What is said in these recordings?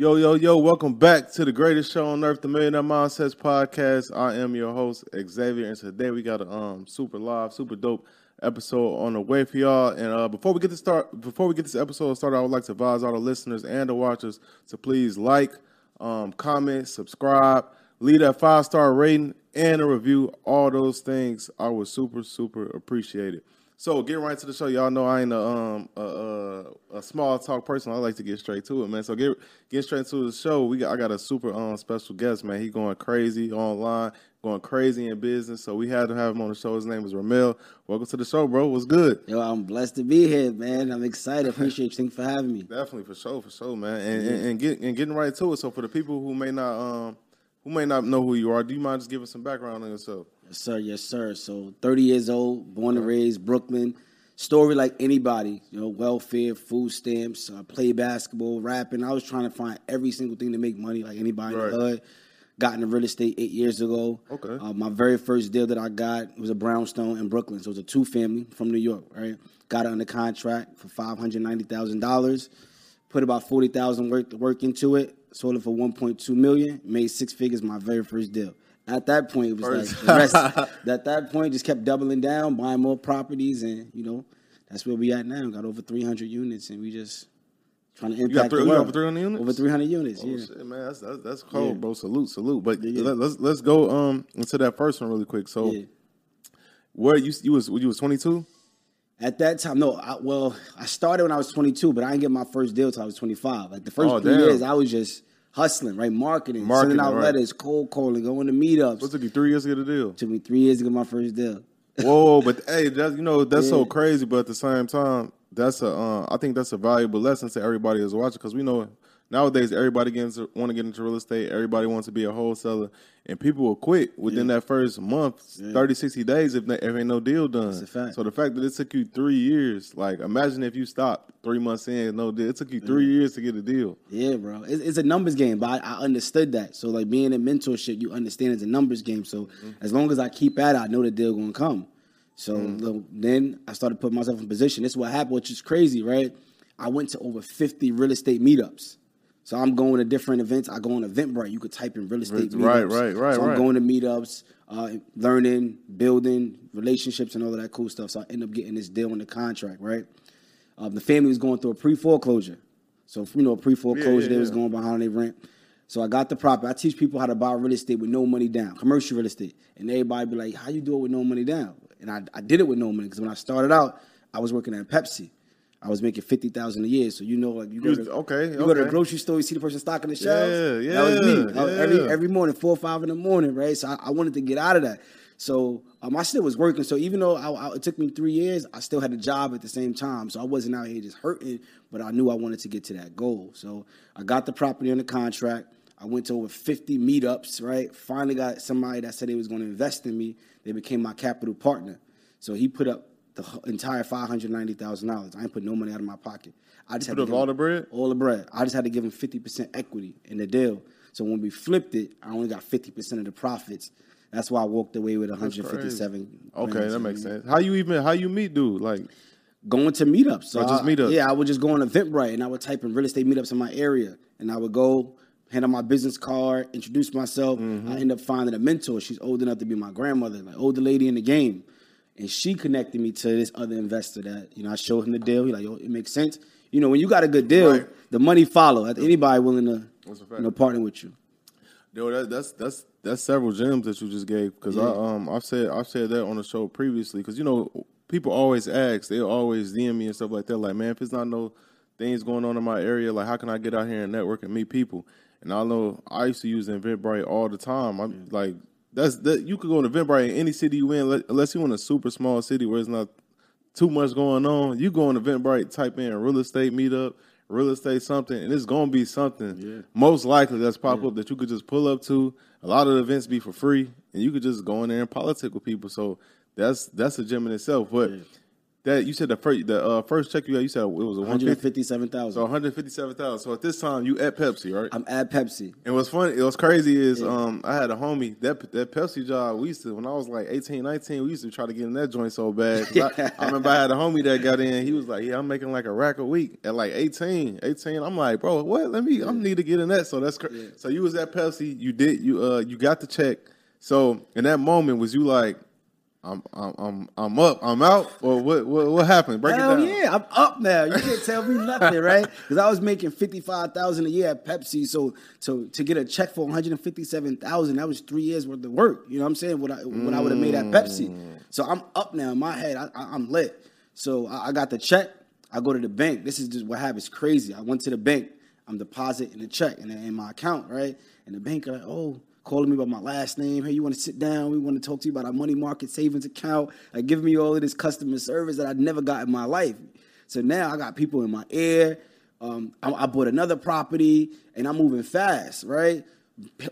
Yo, yo, yo, welcome back to the greatest show on earth, the Millionaire Mindsets Podcast. I am your host, Xavier, and today we got a um super live, super dope episode on the way for y'all. And uh before we get to start before we get this episode started, I would like to advise all the listeners and the watchers to please like, um, comment, subscribe, leave that five-star rating and a review. All those things I would super, super appreciate it. So getting right to the show, y'all know I ain't a um a, a, a small talk person. I like to get straight to it, man. So get get straight to the show. We got I got a super um special guest, man. He going crazy online, going crazy in business. So we had to have him on the show. His name is Ramel. Welcome to the show, bro. What's good? Yo, I'm blessed to be here, man. I'm excited. Appreciate you. Thank you for having me. Definitely for sure, for sure, man. And and, and get and getting right to it. So for the people who may not um who may not know who you are, do you mind just giving some background on yourself? Yes, sir. Yes, sir. So 30 years old, born and raised, Brooklyn. Story like anybody, you know, welfare, food stamps, uh, play basketball, rapping. I was trying to find every single thing to make money like anybody Right. in the hood. Got into real estate eight years ago. Okay. Uh, my very first deal that I got was a brownstone in Brooklyn. So it was a two family from New York, right? Got it under contract for $590,000. Put about 40000 work work into it. Sold it for 1.2 million. Made six figures my very first deal. At that point, it was First. like the rest. at that point, just kept doubling down, buying more properties, and you know, that's where we at now. Got over 300 units, and we just trying to impact three- the you got world. over 300 units? Over 300 units. Oh yeah. shit, man, that's that's, that's cold, Yeah. bro. Salute, salute. But Yeah, yeah. let, let's let's go um into that first one really quick. So where you you was you was twenty two? At that time, no. I, well, I started when I was 22, but I didn't get my first deal till I was 25. Like the first Oh, three damn. years, I was just hustling, right? Marketing, Marketing, sending out right. letters, cold calling, going to meetups. What took you three years to get a deal? took me three years to get my first deal. Whoa, but hey, that's you know that's so crazy. But at the same time, that's a uh, I think that's a valuable lesson to everybody that's watching because we know nowadays everybody gets want to get into real estate. Everybody wants to be a wholesaler, and people will quit within that first month, sixty 30, 60 days if, they, if ain't no deal done. a fact. So the fact that it took you three years, like imagine if you stopped three months in, no deal. It took you three years to get a deal. Yeah, bro. It's, it's a numbers game, but I, I understood that. So like being in mentorship, you understand it's a numbers game. So Mm-hmm. as long as I keep at it, I know the deal gonna come. So Mm. look, then I started putting myself in position. This is what happened, which is crazy, right? I went to over 50 real estate meetups. So I'm going to different events. I go on Eventbrite. You could type in real estate meetups. Right, right, right, So I'm right. going to meetups, uh, learning, building relationships, and all of that cool stuff. So I end up getting this deal on the contract, right? Um, the family was going through a pre foreclosure. So, you know, a pre foreclosure, Yeah, yeah, they was yeah. going behind their rent. So I got the property. I teach people how to buy real estate with no money down, commercial real estate. And everybody be like, how you do it with no money down? And I, I did it with no money because when I started out, I was working at Pepsi. I was making fifty thousand a year. So you know, like you go to okay, you go to the grocery store, you see the person stocking the shelves. Yeah, yeah. that was me. yeah, was Every every morning, four or five in the morning, right? So I, I wanted to get out of that. So um, I still was working. So even though I, I- it took me three years, I still had a job at the same time. So I wasn't out here just hurting, but I knew I wanted to get to that goal. So I got the property under contract. I went to over 50 meetups, right? Finally got somebody that said they was going to invest in me. They became my capital partner. So he put up the entire $590,000. I ain't put no money out of my pocket. I just had put to up give all him- the bread? all the bread. I just had to give him 50% equity in the deal. So when we flipped it, I only got 50% of the profits. That's why I walked away with 157. Okay, that makes sense. How you even how you meet dude? Like Going to meetups. So Oh, just meetups. Yeah, I would just go on Eventbrite and I would type in real estate meetups in my area. And I would go, hand out my business card, introduce myself. Mm-hmm. I end up finding a mentor. She's old enough to be my grandmother, like older lady in the game. And she connected me to this other investor that, you know, I showed him the deal. He like, yo, it makes sense. You know, when you got a good deal, Right. the money follow. Anybody willing to you know, partner with you. Yo, that, that's that's that's several gems that you just gave because I um I've said I've said that on the show previously because you know people always ask they always DM me and stuff like that like man if it's not no things going on in my area like how can I get out here and network and meet people and I know I used to use Eventbrite all the time I'm like that's that you could go to Eventbrite in any city you in unless you in a super small city where it's not too much going on you go on Eventbrite type in real estate meetup real estate something, and it's gonna be something most likely that's pop up that you could just pull up to. A lot of the events be for free, and you could just go in there and politic with people. So that's that's a gym in itself. But that you said the first the uh, first check you got, you said it was a one fifty. 157,000. So one hundred fifty seven thousand. So at this time, you at Pepsi, right? I'm at Pepsi. And what's funny, it was crazy is um I had a homie that that Pepsi job we used to when I was like 18, 19, we used to try to get in that joint so bad. I, I remember I had a homie that got in. He was like, "Yeah, I'm making like a rack a week at like 18, 18." I'm like, "Bro, what? Let me. I need to get in that." So that's cra- so you was at Pepsi. You did you uh you got the check. So in that moment, was you like? I'm I'm I'm I'm up. I'm out. Or what what what happened? Break Hell it down. yeah, I'm up now. You can't tell me nothing, right? Because I was making fifty five thousand a year at Pepsi, so so to get a check for one hundred and fifty seven thousand, that was three years worth of work. You know what I'm saying? What I what I would have made at Pepsi. Mm. So I'm up now. In my head, I, I, I'm lit. So I, I got the check. I go to the bank. This is just what happens. Crazy. I went to the bank. I'm depositing the check in, in my account, right? And the bank are like, oh, calling me by my last name. Hey, you want to sit down? We want to talk to you about our money market savings account. Like giving me all of this customer service that I'd never got in my life. So now I got people in my ear. Um, I, I bought another property and I'm moving fast, right?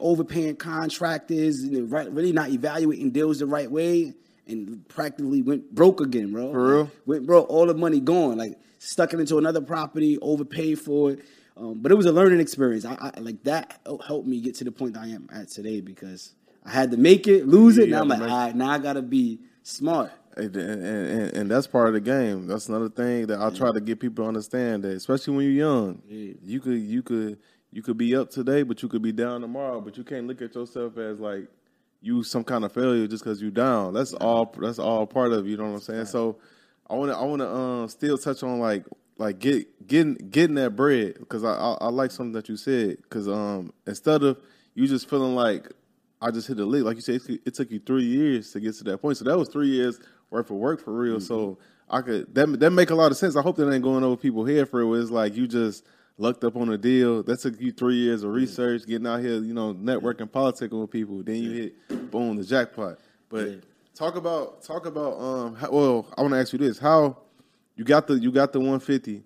Overpaying contractors, you know, right, really not evaluating deals the right way, and practically went broke again, bro. For real? Went broke, all the money gone. Like stuck it into another property, overpaid for it. Um, but it was a learning experience. I, I like that helped me get to the point that I am at today because I had to make it, lose it. Yeah, now I'm like, all right, now I gotta be smart. And, and, and, that's part of the game. That's another thing that I try to get people to understand that, especially when you're young, you could you could you could be up today, but you could be down tomorrow. But you can't look at yourself as like you some kind of failure just because you're down. That's all. That's all part of you know what I'm saying. So I want to I want to um, still touch on like like get getting getting that bread because I, I I like something that you said because um instead of you just feeling like I just hit a lick. Like you said, it took- it took you three years to get to that point. So that was three years worth of work for real. So I could that that make a lot of sense. I hope that ain't going over people's head for it. It's like you just lucked up on a deal. That took you three years of research, getting out here, you know, networking, politicking with people. Then you hit boom the jackpot. But talk about talk about um. How, well, I want to ask you this: How you got the you got the one fifty?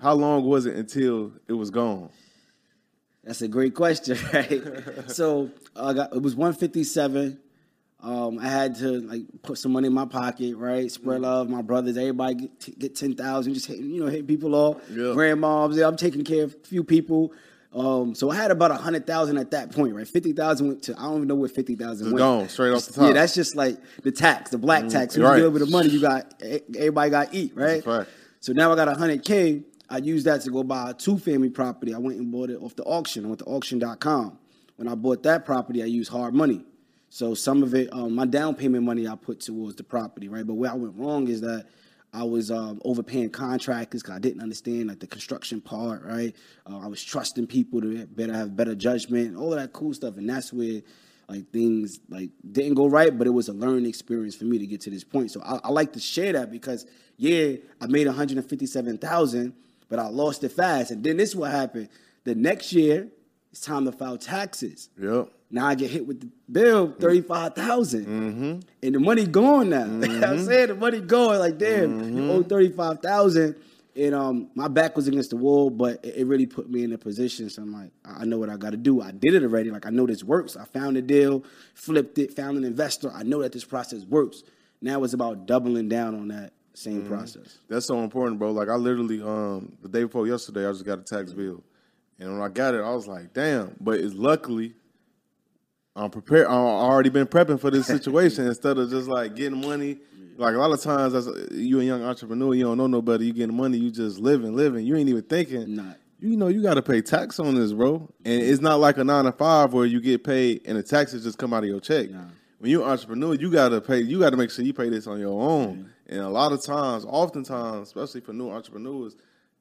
How long was it until it was gone? That's a great question, right? so I got it was 157. Um, I had to like put some money in my pocket, right? Spread love, my brothers, everybody get, t- get ten thousand, just hitting, you know, hit people off. Yeah. Grandmoms, yeah, I'm taking care of a few people. Um, so I had about a hundred thousand at that point, right? Fifty thousand went to I don't even know where fifty thousand went. gone, straight off the top. Yeah, that's just like the tax, the black tax. Who's right. good with the money? You got everybody got to eat, right? So now I got a hundred K. I used that to go buy a two family property. I went and bought it off the auction. I went to auction.com. When I bought that property, I used hard money. So some of it, um, my down payment money I put towards the property, right? But where I went wrong is that I was um, overpaying contractors because I didn't understand like the construction part, right? Uh, I was trusting people to better have better judgment, all of that cool stuff, and that's where like things like didn't go right, but it was a learning experience for me to get to this point. So I, I like to share that because yeah, I made one hundred and fifty-seven thousand, but I lost it fast. And then this is what happened. The next year, it's time to file taxes. Yep. Now I get hit with the bill, mm. thirty-five mm-hmm. and the money gone now. What I'm mm-hmm. saying the money gone. Like damn, you owe mm-hmm. thirty-five thousand, and um, my back was against the wall, but it, it really put me in a position. So I'm like, I I know what I got to do. I did it already. Like I know this works. I found a deal, flipped it, found an investor. I know that this process works. Now it's about doubling down on that same process. That's so important, bro. Like I literally, um, the day before yesterday, I just got a tax bill, and when I got it, I was like, "Damn!" But it's luckily, I'm prepared. I already been prepping for this situation instead of just like getting money. Like a lot of times, as you a young entrepreneur, you don't know nobody. You getting money, you just living, living. You ain't even thinking. Not. You know, you got to pay tax on this, bro. And it's not like a nine to five where you get paid and the taxes just come out of your check. Nah. When you're an entrepreneur, you got to pay. You got to make sure you pay this on your own. And a lot of times, oftentimes, especially for new entrepreneurs,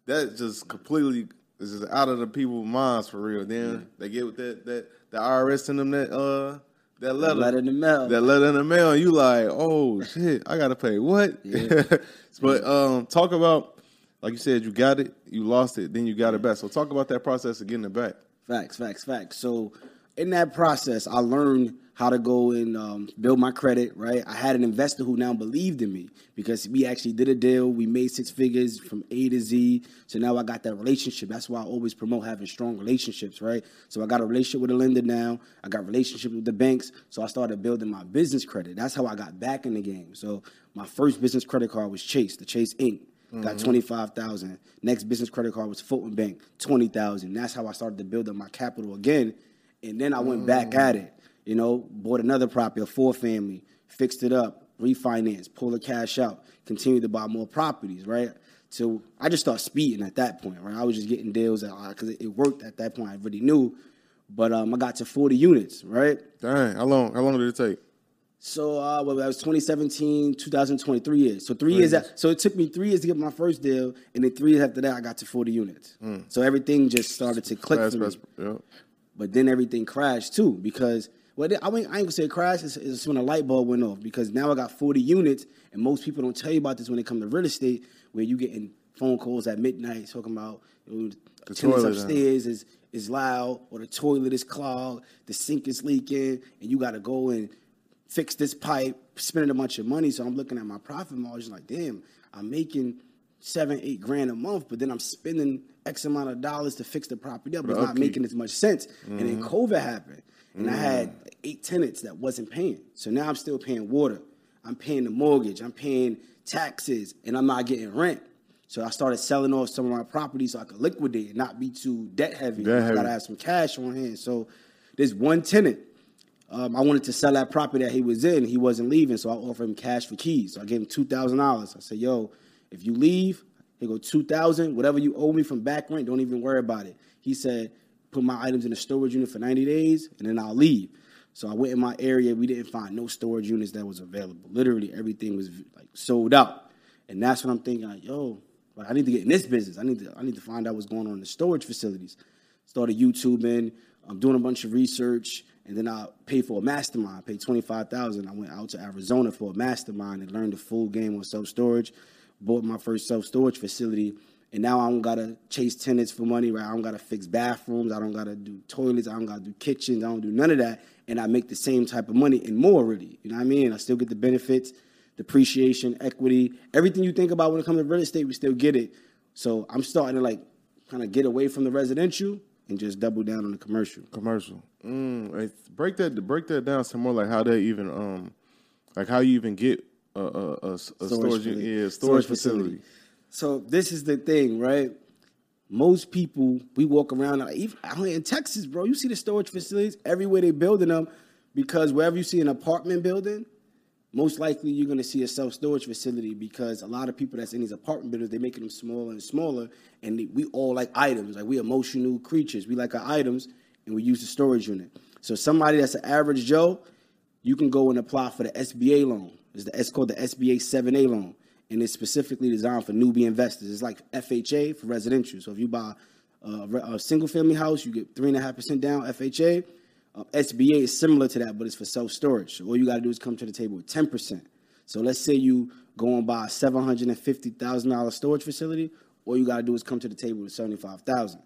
that just completely is just out of the people's minds for real. Then they get with that that the IRS send them that uh that letter, letter in the mail. that letter in the mail, and you like, oh shit, I gotta pay what? but um, talk about like you said, you got it, you lost it, then you got it back. So talk about that process of getting it back. Facts, facts, facts. So in that process, I learned how to go and um, build my credit. Right, I had an investor who now believed in me because we actually did a deal. We made six figures from A to Z. So now I got that relationship. That's why I always promote having strong relationships. Right, so I got a relationship with a lender now. I got relationship with the banks. So I started building my business credit. That's how I got back in the game. So my first business credit card was Chase, the Chase Ink. Got twenty five thousand. Next business credit card was Fulton Bank, twenty thousand. That's how I started to build up my capital again, and then I went back at it. You know, bought another property, a four family, fixed it up, refinanced, pulled the cash out, continued to buy more properties. Right. So I just started speeding at that point. Right. I was just getting deals because it, it worked at that point. I already knew, but um, I got to forty units. Right. Dang, how long? How long did it take? So uh, well, that was 2017, 2023 years. So three years. At, so it took me three years to get my first deal, and then three years after that, I got to 40 units. So everything just started to click Fast, for me. fast, yeah. But then everything crashed too because well, I, ain't gonna say crash. It's, it's when a light bulb went off because now I got 40 units, and most people don't tell you about this when they come to real estate, where you getting phone calls at midnight talking about you know, The tenants toilet, upstairs is is loud or the toilet is clogged, the sink is leaking, and you got to go and fix this pipe, spending a bunch of money. So I'm looking at my profit margin like, damn, I'm making seven, eight grand a month, but then I'm spending X amount of dollars to fix the property up. It's not making as much sense. And then mm-hmm. COVID happened, and I had eight tenants that wasn't paying. So now I'm still paying water. I'm paying the mortgage. I'm paying taxes, and I'm not getting rent. So I started selling off some of my properties so I could liquidate and not be too debt heavy. Debt I gotta have some cash on hand. So there's one tenant. Um, I wanted to sell that property that he was in. He wasn't leaving, so I offered him cash for keys. So I gave him two thousand dollars. I said, "Yo, if you leave, he go two thousand. Whatever you owe me from back rent, don't even worry about it." He said, "Put my items in a storage unit for ninety days, and then I'll leave." So I went in my area. We didn't find no storage units that was available. Literally everything was like sold out, and that's when I'm thinking, like, "Yo, like, I need to get in this business. I need to. I need to find out what's going on in the storage facilities." Started YouTubing. I'm doing a bunch of research, and then I paid for a mastermind. I paid twenty five thousand. I went out to Arizona for a mastermind and learned the full game on self storage. Bought my first self storage facility, and now I don't gotta chase tenants for money. Right? I don't gotta fix bathrooms. I don't gotta do toilets. I don't gotta do kitchens. I don't do none of that, and I make the same type of money and more. Really, you know what I mean? I still get the benefits, depreciation, equity, everything you think about when it comes to real estate. We still get it. So I'm starting to like kind of get away from the residential and just double down on the commercial. Commercial. Mm, break that break that down some more. Like how they even um, like how you even get a a, a, a storage, facility. yeah storage, facility. So this is the thing, right? Most people, we walk around like, even in Texas, bro. You see the storage facilities everywhere they're building them, because wherever you see an apartment building, most likely you're gonna see a self storage facility because a lot of people that's in these apartment buildings they're making them smaller and smaller, and we all like items. Like we emotional creatures. We like our items, and we use the storage unit. So somebody that's an average Joe, you can go and apply for the SBA loan. The, it's called the SBA 7A loan, and it's specifically designed for newbie investors. It's like FHA for residential. So if you buy a, a single family house, you get three and a half percent down FHA. Uh, SBA is similar to that, but it's for self storage. So all you got to do is come to the table with 10%. So let's say you go and buy a $750,000 storage facility, all you got to do is come to the table with 75000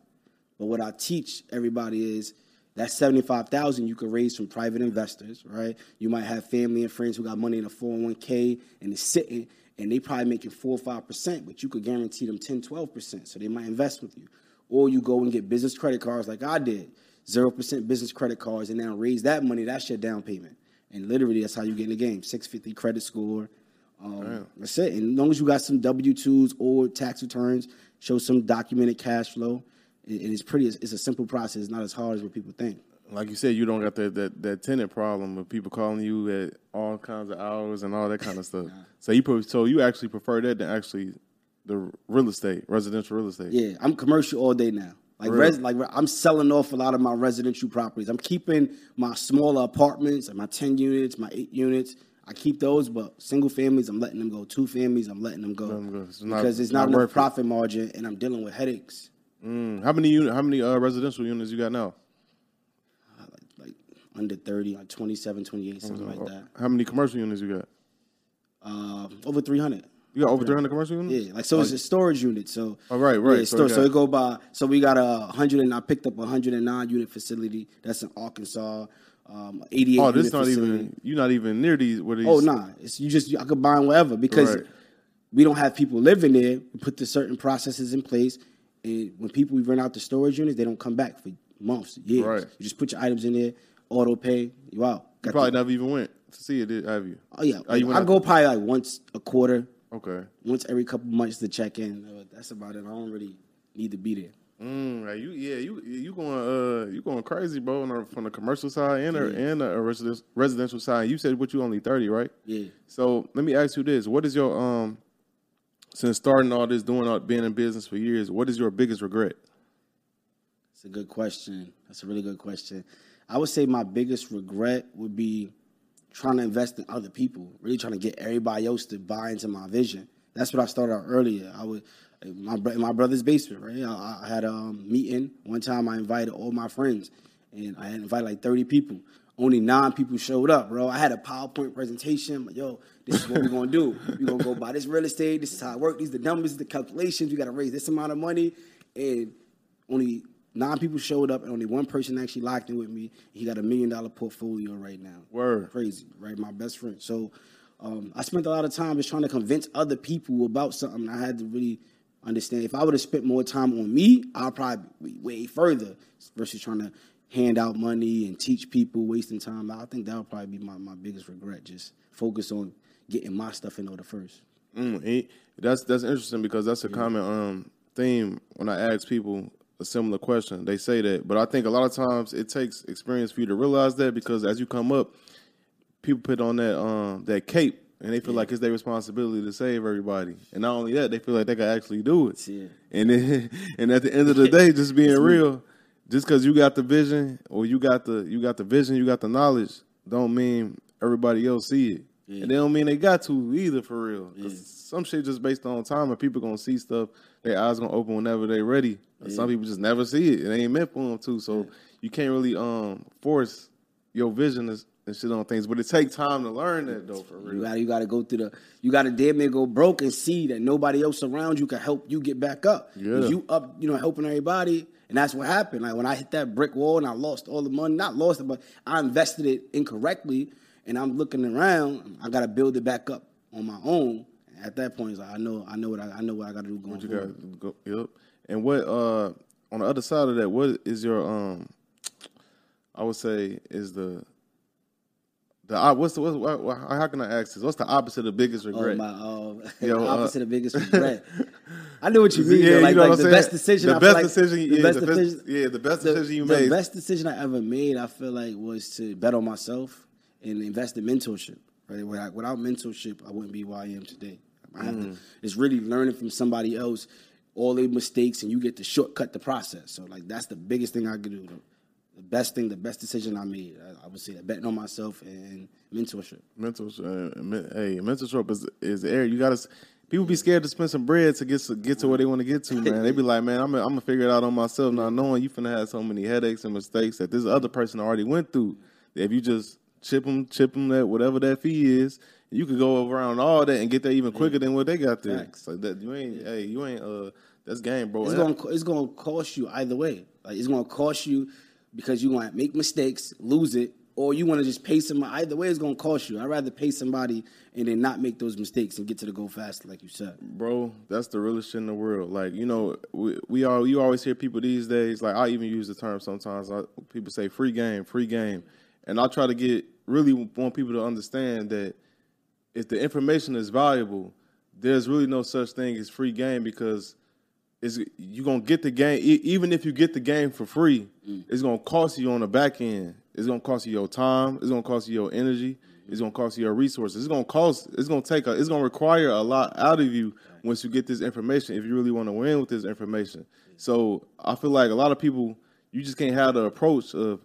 But what I teach everybody is that 75000 you can raise from private investors, right? You might have family and friends who got money in a 401k and it's sitting and they probably making 4 or 5%, but you could guarantee them 10, 12%. So they might invest with you. Or you go and get business credit cards like I did, 0% business credit cards, and now raise that money, that's your down payment. And literally, that's how you get in the game 650 credit score. Um, that's it. And as long as you got some W 2s or tax returns, show some documented cash flow, it, it is pretty, it's, it's a simple process. It's not as hard as what people think. Like you said, you don't got that, that, that tenant problem of people calling you at all kinds of hours and all that kind of stuff. So you pro- so you actually prefer that than actually the real estate, residential real estate. Yeah, I'm commercial all day now. Like Really? res, like I'm selling off a lot of my residential properties. I'm keeping my smaller apartments, like my 10 units, my 8 units. I keep those, but single families, I'm letting them go. Two families, I'm letting them go. them go. It's not- because it's not, not enough worth it. profit margin and I'm dealing with headaches. Mm, how many unit, how many uh, residential units you got now? Under 30, like 27, 28, something like that. How many commercial units you got? Uh, over 300. You got over 300 commercial units? Yeah, like so it's a storage unit. So Oh, right, right. Yeah, So so, you so it go by. So we got a hundred and I picked up a hundred and nine unit facility. That's in Arkansas. Um, eighty eight. Oh, this not facility. even. You're not even near these. Where these? Oh nah, it's you just I could buy them wherever because Right. we don't have people living there. We put the certain processes in place, and when people we run out the storage units, they don't come back for months, years. Right. You just put your items in there, auto pay, you out. You Got probably the- never even went to see it, have you? oh yeah, Oh, you went I out- go probably like once a quarter, Okay. once every couple months to check in. Uh, That's about it. I don't really need to be there. Mm, like you, yeah, you, you going, uh, you going crazy, bro, on the, from the commercial side and the, and the residential, residential side. You said what you only thirty, right? Yeah. So let me ask you this: What is your um, since starting all this, doing all, being in business for years, what is your biggest regret? It's a good question. That's a really good question. I would say my biggest regret would be trying to invest in other people, really trying to get everybody else to buy into my vision. That's what I started out earlier. I would my in my brother's basement, right? I, I had a um, meeting one time. I invited all my friends, and I had invited like thirty people. Only nine people showed up, bro. I had a PowerPoint presentation. Like, yo, this is what we're gonna do. We're gonna go buy this real estate. This is how it works. These are the numbers, the calculations. We got to raise this amount of money, and only nine people showed up, and only one person actually locked in with me. He got a million dollar portfolio right now. Word. crazy, right? My best friend. So um, I spent a lot of time just trying to convince other people about something. I had to really understand. If I would have spent more time on me, I'd probably be way further versus trying to hand out money and teach people, wasting time. I think that would probably be my, my biggest regret. Just focus on getting my stuff in order first. Mm, that's that's interesting because that's a common um theme when I ask people a similar question. They say that, but I think a lot of times it takes experience for you to realize that because as you come up, people put on that um that cape and they feel like it's their responsibility to save everybody. And not only that, they feel like they can actually do it. Yeah. And then, and at the end of the day, just being real, just because you got the vision or you got the you got the vision, you got the knowledge, don't mean everybody else see it. And they don't mean they got to either for real. 'Cause Some shit just based on time and people gonna see stuff, their eyes gonna open whenever they ready. And Some people just never see it. It ain't meant for them to. So you can't really um force your vision and shit on things. But it take time to learn that though for You real. gotta you gotta go through the you gotta damn near go broke and see that nobody else around you can help you get back up. Yeah. You up, you know, helping everybody. And that's what happened. Like when I hit that brick wall and I lost all the money, not lost it, but I invested it incorrectly and I'm looking around, I gotta build it back up on my own. At that point, like I know I know what I, I know what I gotta do going What you forward. got? Go, yep. And what uh on the other side of that, what is your um? I would say is the the what's the what's, what, what, how can I ask this? What's the opposite of biggest Oh regret? my oh Yo, uh, opposite of biggest regret. I know what you mean. Yeah, though. you know like what the I'm best saying? decision. The I best like decision- yeah, the best- decision- yeah, the best the- decision you the made. The best decision I ever made, I feel like, was to bet on myself and invest in mentorship. Right, without, mentorship, I wouldn't be where I am today. I have Mm. to. It's really learning from somebody else all their mistakes, and you get to shortcut the process. So, like, that's the biggest thing I could do. The, the best thing, the best decision I made, I, would say that betting on myself and mentorship. mental, uh, men- hey, mentorship is is the air. You gotta. People be scared to spend some bread to get to get to where they want to get to, man. They be like, man, I'm gonna, I'm gonna figure it out on myself, not knowing you finna have so many headaches and mistakes that this other person already went through. If you just chip them, chip them that whatever that fee is, you could go around all that and get there even quicker than what they got there. Facts. Like that, you ain't, hey, you ain't, uh, that's game, bro. It's And gonna it's gonna cost you either way. Like it's gonna cost you because you want to make mistakes, lose it, or you want to just pay somebody. Either way, it's gonna cost you. I'd rather pay somebody and then not make those mistakes and get to the goal faster, like you said. bro, that's the realest shit in the world. Like you know, we, we all you always hear people these days. Like I even use the term sometimes. I, people say free game, free game, and I try to get really want people to understand that if the information is valuable, there's really no such thing as free game because it's you gonna get the game even if you get the game for free, mm. it's gonna cost you on the back end. It's gonna cost you your time. It's gonna cost you your energy. Mm-hmm. It's gonna cost you your resources. It's gonna cost. It's gonna take. A, it's gonna require a lot out of you once you get this information. If you really want to win with this information, mm. so I feel like a lot of people, you just can't have the approach of,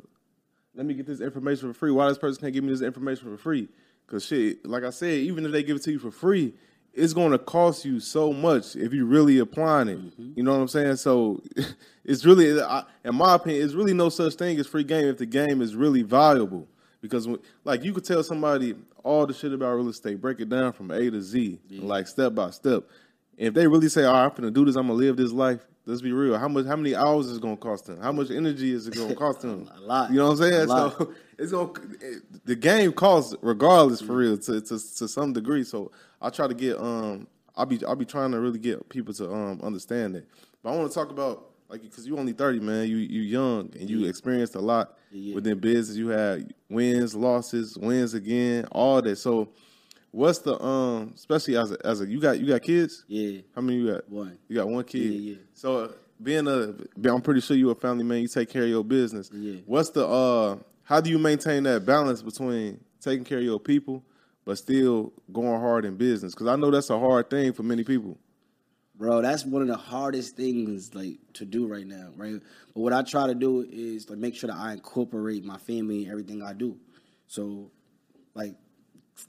let me get this information for free. Why this person can't give me this information for free? Because shit, like I said, even if they give it to you for free, it's going to cost you so much if you really applying it. Mm-hmm. You know what I'm saying? So it's really, I- in my opinion, it's really no such thing as free game if the game is really valuable. Because when, like you could tell somebody all the shit about real estate, break it down from A to Z, like step by step. If they really say, "All right, I'm gonna do this, I'm gonna live this life," let's be real. How much? How many hours is it gonna cost them? How much energy is it gonna cost them? A lot. You know what I'm saying? So it's gonna the game costs regardless for real to, to to some degree. So I try to get um I'll be I'll be trying to really get people to um understand it. But I want to talk about like because you only thirty man, you you young and you experienced a lot Yeah. within business. You had wins, losses, wins again, all that. So what's the um especially as a, as a you got you got kids? Yeah. How many you got? One. You got one kid. Yeah, yeah. So uh, being a, I'm pretty sure you a family man. You take care of your business. Yeah. What's the uh? How do you maintain that balance between taking care of your people, but still going hard in business? Because I know that's a hard thing for many people. Bro, that's one of the hardest things like to do right now, right? But what I try to do is to make sure that I incorporate my family in everything I do. So, like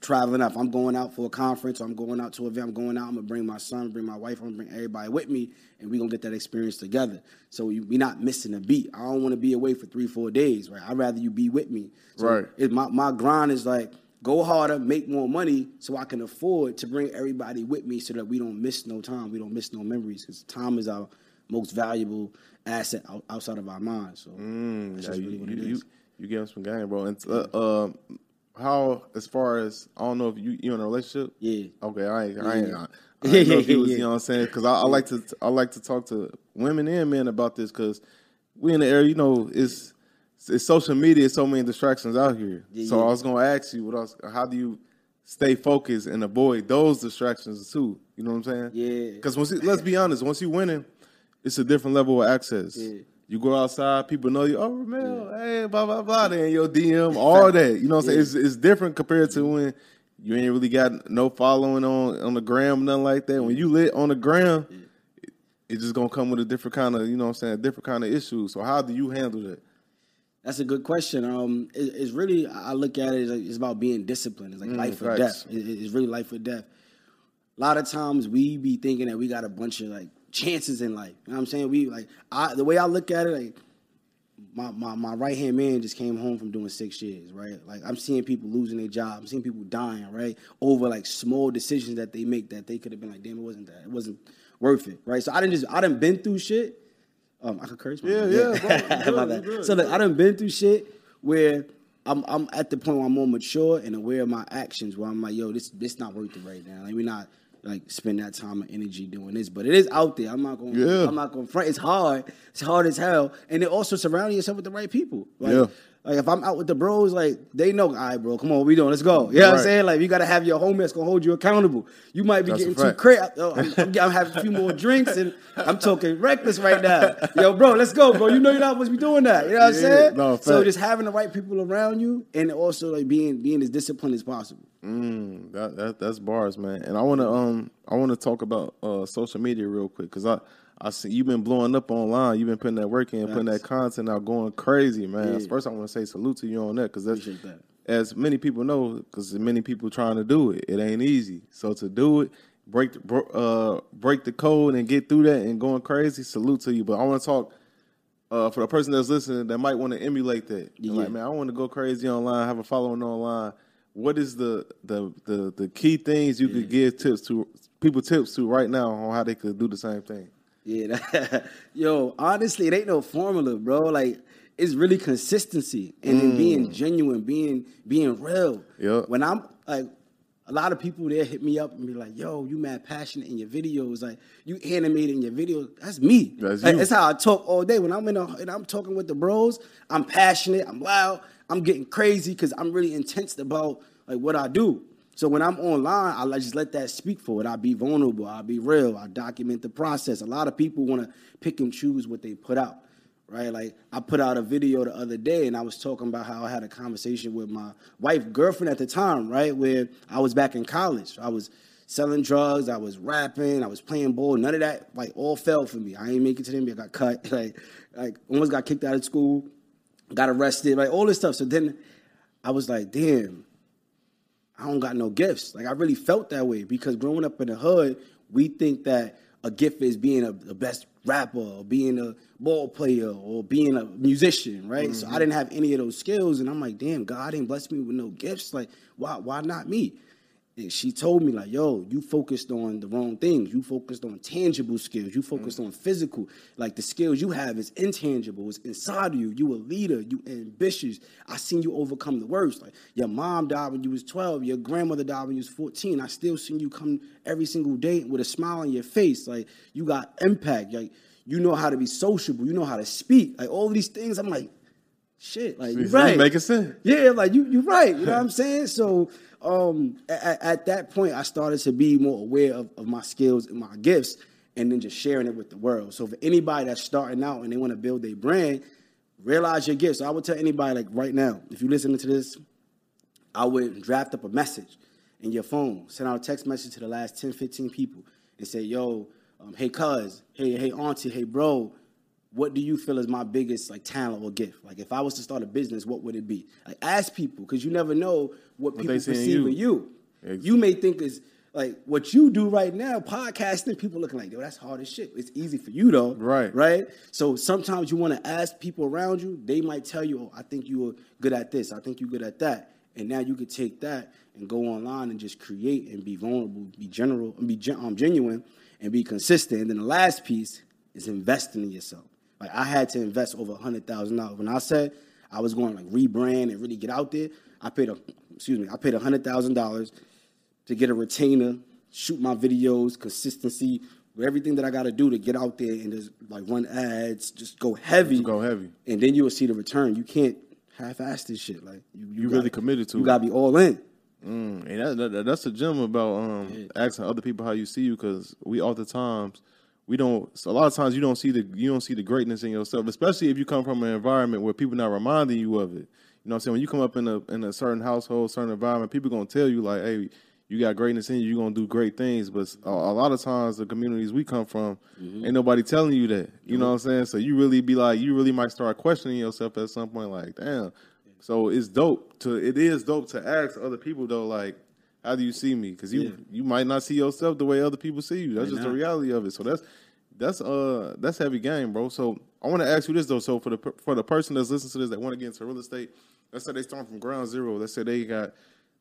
traveling up, I'm going out for a conference, or I'm going out to an event, I'm going out. I'm gonna bring my son, bring my wife, I'm gonna bring everybody with me, and we gonna get that experience together. So we we not missing a beat. I don't want to be away for three, four days, right? I'd rather you be with me. So Right. It, my my grind is like go harder, make more money, so I can afford to bring everybody with me, so that we don't miss no time, we don't miss no memories, because time is our most valuable asset outside of our minds. So Mm, that's yeah, just you, really what it you, you, is. you give us some game, bro. And uh, um, how as far as I don't know if you you in a relationship. Yeah. Okay, I ain't. I ain't. I, I Yeah, know if yeah, you was, yeah. you know what I'm saying? Because I, I like to I like to talk to women and men about this because we in the area. You know, it's it's social media. So many distractions out here. Yeah, so yeah. I was gonna ask you what else? How do you stay focused and avoid those distractions too? You know what I'm saying? Yeah. Because once you, let's be honest, once you winning, it's a different level of access. Yeah. You go outside, people know you. Oh, Ramel, hey, blah blah blah. Then your DM, all that. You know what I'm saying? It's, it's different compared to when you ain't really got no following on on the gram, nothing like that. When you lit on the gram, it, it's just gonna come with a different kind of, you know what I'm saying, different kind of issues. So how do you handle that? That's a good question. Um, it, it's really I look at it it's about being disciplined. It's like life or Mm, facts. death. It- it's really life or death. A lot of times we be thinking that we got a bunch of like chances in life. You know what I'm saying? We like I the way I look at it, like my my, my right hand man just came home from doing six years, right? Like I'm seeing people losing their job. I'm seeing people dying, right? Over like small decisions that they make that they could have been like, damn, it wasn't that. It wasn't worth it, right? So I didn't just I didn't been through shit. Um, I could curse. my Yeah, yeah, bro. Good, good. So look, I done been through shit where I'm I'm at the point where I'm more mature and aware of my actions. Where I'm like, yo, this this not worth it right now. Like we're not like spend that time and energy doing this, but it is out there. I'm not going. Yeah. I'm not going front. It's hard. It's hard as hell. And it also surrounding yourself with the right people. Like, Yeah. Like if I'm out with the bros, like they know, all right, bro, come on, what we doing? Let's go. You know what I'm saying? Like you got to have your homie that's gonna hold you accountable. You might be That's getting too fact. crazy. Uh, I'm, I'm, I'm having a few more drinks and I'm talking reckless right now. Yo, bro, let's go, bro. You know you're not supposed to be doing that. You know what I'm Yeah, saying? no, so just having the right people around you and also like being being as disciplined as possible. Mm, that, that that's bars, man. And I want to um I want to talk about uh social media real quick because I I see you've been blowing up online. You've been putting that work in, putting that content out, going crazy, man. Yeah. First, I want to say salute to you on that because that's that. as many people know because many people trying to do it. It ain't easy. So to do it, break the, uh break the code and get through that and going crazy. Salute to you. But I want to talk. Uh, for the person that's listening that might want to emulate that, They're like Yeah. man, I want to go crazy online, have a following online. What is the the the, the key things you could give tips to people tips to right now on how they could do the same thing? Yeah, that, yo, honestly, it ain't no formula, bro. Like it's really consistency and then being mm. genuine, being being real. Yep. When I'm like, a lot of people there hit me up and be like, "Yo, you mad passionate in your videos? Like you animated in your videos? That's me. That's Like, you. That's how I talk all day. When I'm in a, and I'm talking with the bros, I'm passionate. I'm loud. I'm getting crazy because I'm really intense about like what I do. So when I'm online, I just let that speak for it. I be vulnerable. I be real. I document the process. A lot of people want to pick and choose what they put out, right? Like I put out a video the other day, and I was talking about how I had a conversation with my wife, girlfriend at the time, right? Where I was back in college. I was selling drugs. I was rapping. I was playing ball. None of that like all fell for me. I ain't make it to the NBA. I got cut. Like like almost got kicked out of school. Got arrested. Like all this stuff. So then I was like, damn. I don't got no gifts. Like I really felt that way because growing up in the hood, we think that a gift is being a, the best rapper or being a ball player or being a musician, right? Mm-hmm. So I didn't have any of those skills, and I'm like, damn, God didn't bless me with no gifts. Like, why why not me? And she told me like, yo, you focused on the wrong things. You focused on tangible skills. You focused mm-hmm. on physical. Like the skills you have is intangible. It's inside of you. You a leader. You ambitious. I seen you overcome the worst. Like your mom died when you was 12. Your grandmother died when you was 14. I still seen you come every single day with a smile on your face. Like you got impact. Like you know how to be sociable. You know how to speak. Like all these things. I'm like, shit. Like you right. Making sense. Yeah. Like you you right. You know what I'm saying? So um, at, at, that point, I started to be more aware of, of my skills and my gifts, and then just sharing it with the world. So, for anybody that's starting out and they want to build their brand, realize your gifts. So I would tell anybody, like right now, if you're listening to this, I would draft up a message in your phone, send out a text message to the last 10, 15 people, and say, yo, um, hey, cuz, hey, hey, auntie, hey, bro, what do you feel is my biggest like talent or gift? Like if I was to start a business, what would it be? Like ask people because you never know what, what people perceive you. of you. Exactly. You may think is like what you do right now, podcasting. People looking like yo, that's hard as shit. It's easy for you though, right? Right. So sometimes you want to ask people around you. They might tell you, "Oh, I think you are good at this. I think you're good at that." And now you could take that and go online and just create and be vulnerable, be general, and be um, genuine, and be consistent. And then the last piece is investing in yourself. Like I had to invest over a hundred thousand dollars. When I said I was going to like rebrand and really get out there, I paid a excuse me, I paid a hundred thousand dollars to get a retainer, shoot my videos, consistency, everything that I got to do to get out there and just like run ads, just go heavy, just go heavy, and then you will see the return. You can't half-ass this shit. Like you, you, you gotta, really committed to. You gotta be all in. Mm, and that, that, that's the gem about um, yeah. asking other people how you see you because we oftentimes – we don't so a lot of times you don't see the you don't see the greatness in yourself, especially if you come from an environment where people not reminding you of it. You know what I'm saying? When you come up in a in a certain household, certain environment, people gonna tell you like, hey, you got greatness in you, you're gonna do great things. But a, a lot of times the communities we come from, mm-hmm. ain't nobody telling you that. You mm-hmm. know what I'm saying? So you really be like, you really might start questioning yourself at some point, like, damn. So it's dope to it is dope to ask other people though, like, how do you see me? Because you yeah. you might not see yourself the way other people see you. That's just the reality of it. So that's that's uh that's heavy game, bro. So I want to ask you this though. So for the for the person that's listening to this that want to get into real estate, let's say they start from ground zero. Let's say they got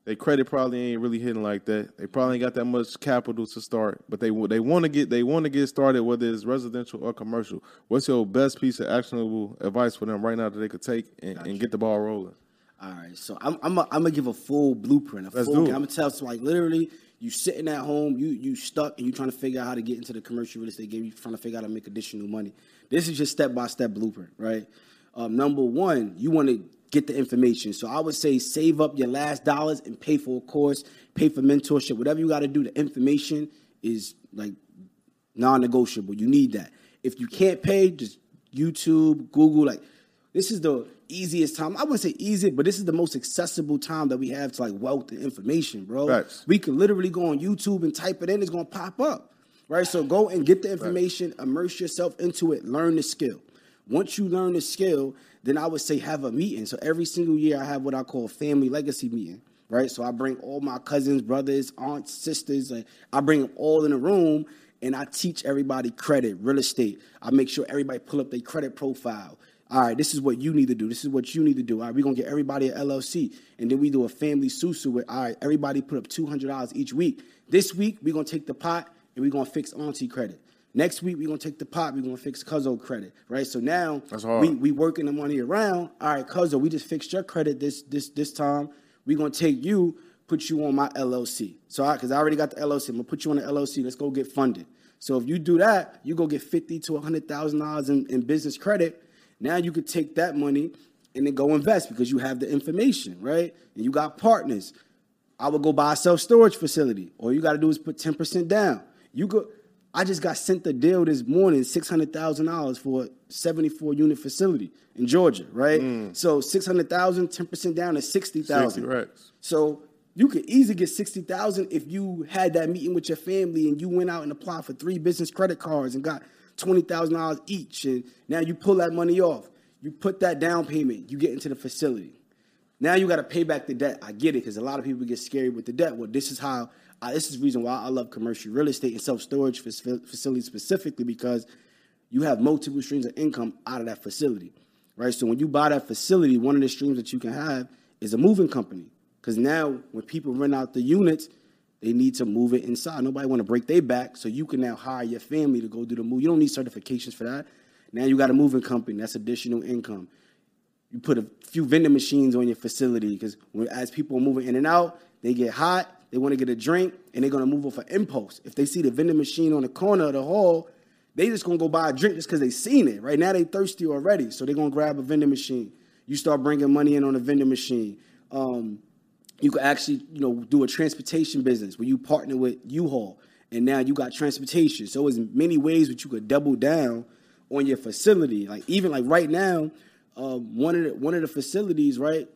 their credit probably ain't really hitting like that. They probably ain't got that much capital to start, but they they want to get they want to get started whether it's residential or commercial. What's your best piece of actionable advice for them right now that they could take and, and get the ball rolling? All right, so I'm I'm, a, I'm gonna give a full blueprint. A Let's full, do it. I'm gonna tell so like literally, you sitting at home, you you stuck, and you trying to figure out how to get into the commercial real estate game. You trying to figure out how to make additional money. This is just step by step blueprint, right? Um, number one, you want to get the information. So I would say save up your last dollars and pay for a course, pay for mentorship, whatever you got to do. The information is like non-negotiable. You need that. If you can't pay, just YouTube, Google, like this is the easiest time. I wouldn't say easy, but this is the most accessible time that we have to like wealth and information, bro. Facts. We can literally go on YouTube and type it in, it's gonna pop up. Right? So go and get the information, Facts. immerse yourself into it, learn the skill. Once you learn the skill, then I would say have a meeting. So every single year I have what I call family legacy meeting. Right? So I bring all my cousins, brothers, aunts, sisters, like I bring them all in a room and I teach everybody credit, real estate. I make sure everybody pull up their credit profile all right, this is what you need to do. This is what you need to do. All right, we're gonna get everybody an LLC. And then we do a family susu with all right, everybody put up two hundred dollars each week. This week we're gonna take the pot and we're gonna fix auntie credit. Next week we're gonna take the pot, we're gonna fix Cuzzo credit. Right? So now we we working the money around. All right, Cuzzo, we just fixed your credit this this this time. We're gonna take you, put you on my LLC. So I because I already got the LLC, I'm gonna put you on the LLC. Let's go get funded. So if you do that, you go get fifty to hundred thousand dollars in, in business credit now you could take that money and then go invest because you have the information, right? And you got partners. I would go buy a self storage facility. All you got to do is put 10% down. You go. I just got sent the deal this morning, $600,000 for a 74 unit facility in Georgia, right? Mm. So 600,000, 10% down is 60,000. 60 right. So you could easily get 60,000 if you had that meeting with your family and you went out and applied for three business credit cards and got $20,000 each. And now you pull that money off. You put that down payment, you get into the facility. Now you got to pay back the debt. I get it because a lot of people get scary with the debt. Well, this is how. I, this is the reason why I love commercial real estate and self storage facilities specifically because you have multiple streams of income out of that facility, right? So when you buy that facility, one of the streams that you can have is a moving company because now when people rent out the units, they need to move it inside. Nobody want to break their back, so you can now hire your family to go do the move. You don't need certifications for that. Now you got a moving company. That's additional income. You put a few vending machines on your facility because as people are moving in and out, they get hot. They want to get a drink, and they're gonna move off for impulse. If they see the vending machine on the corner of the hall, they just gonna go buy a drink just because they seen it. Right now they thirsty already, so they're gonna grab a vending machine. You start bringing money in on a vending machine. Um, you could actually, you know, do a transportation business where you partner with U-Haul, and now you got transportation. So there's many ways that you could double down on your facility. Like even like right now, um, one of the, one of the facilities, right,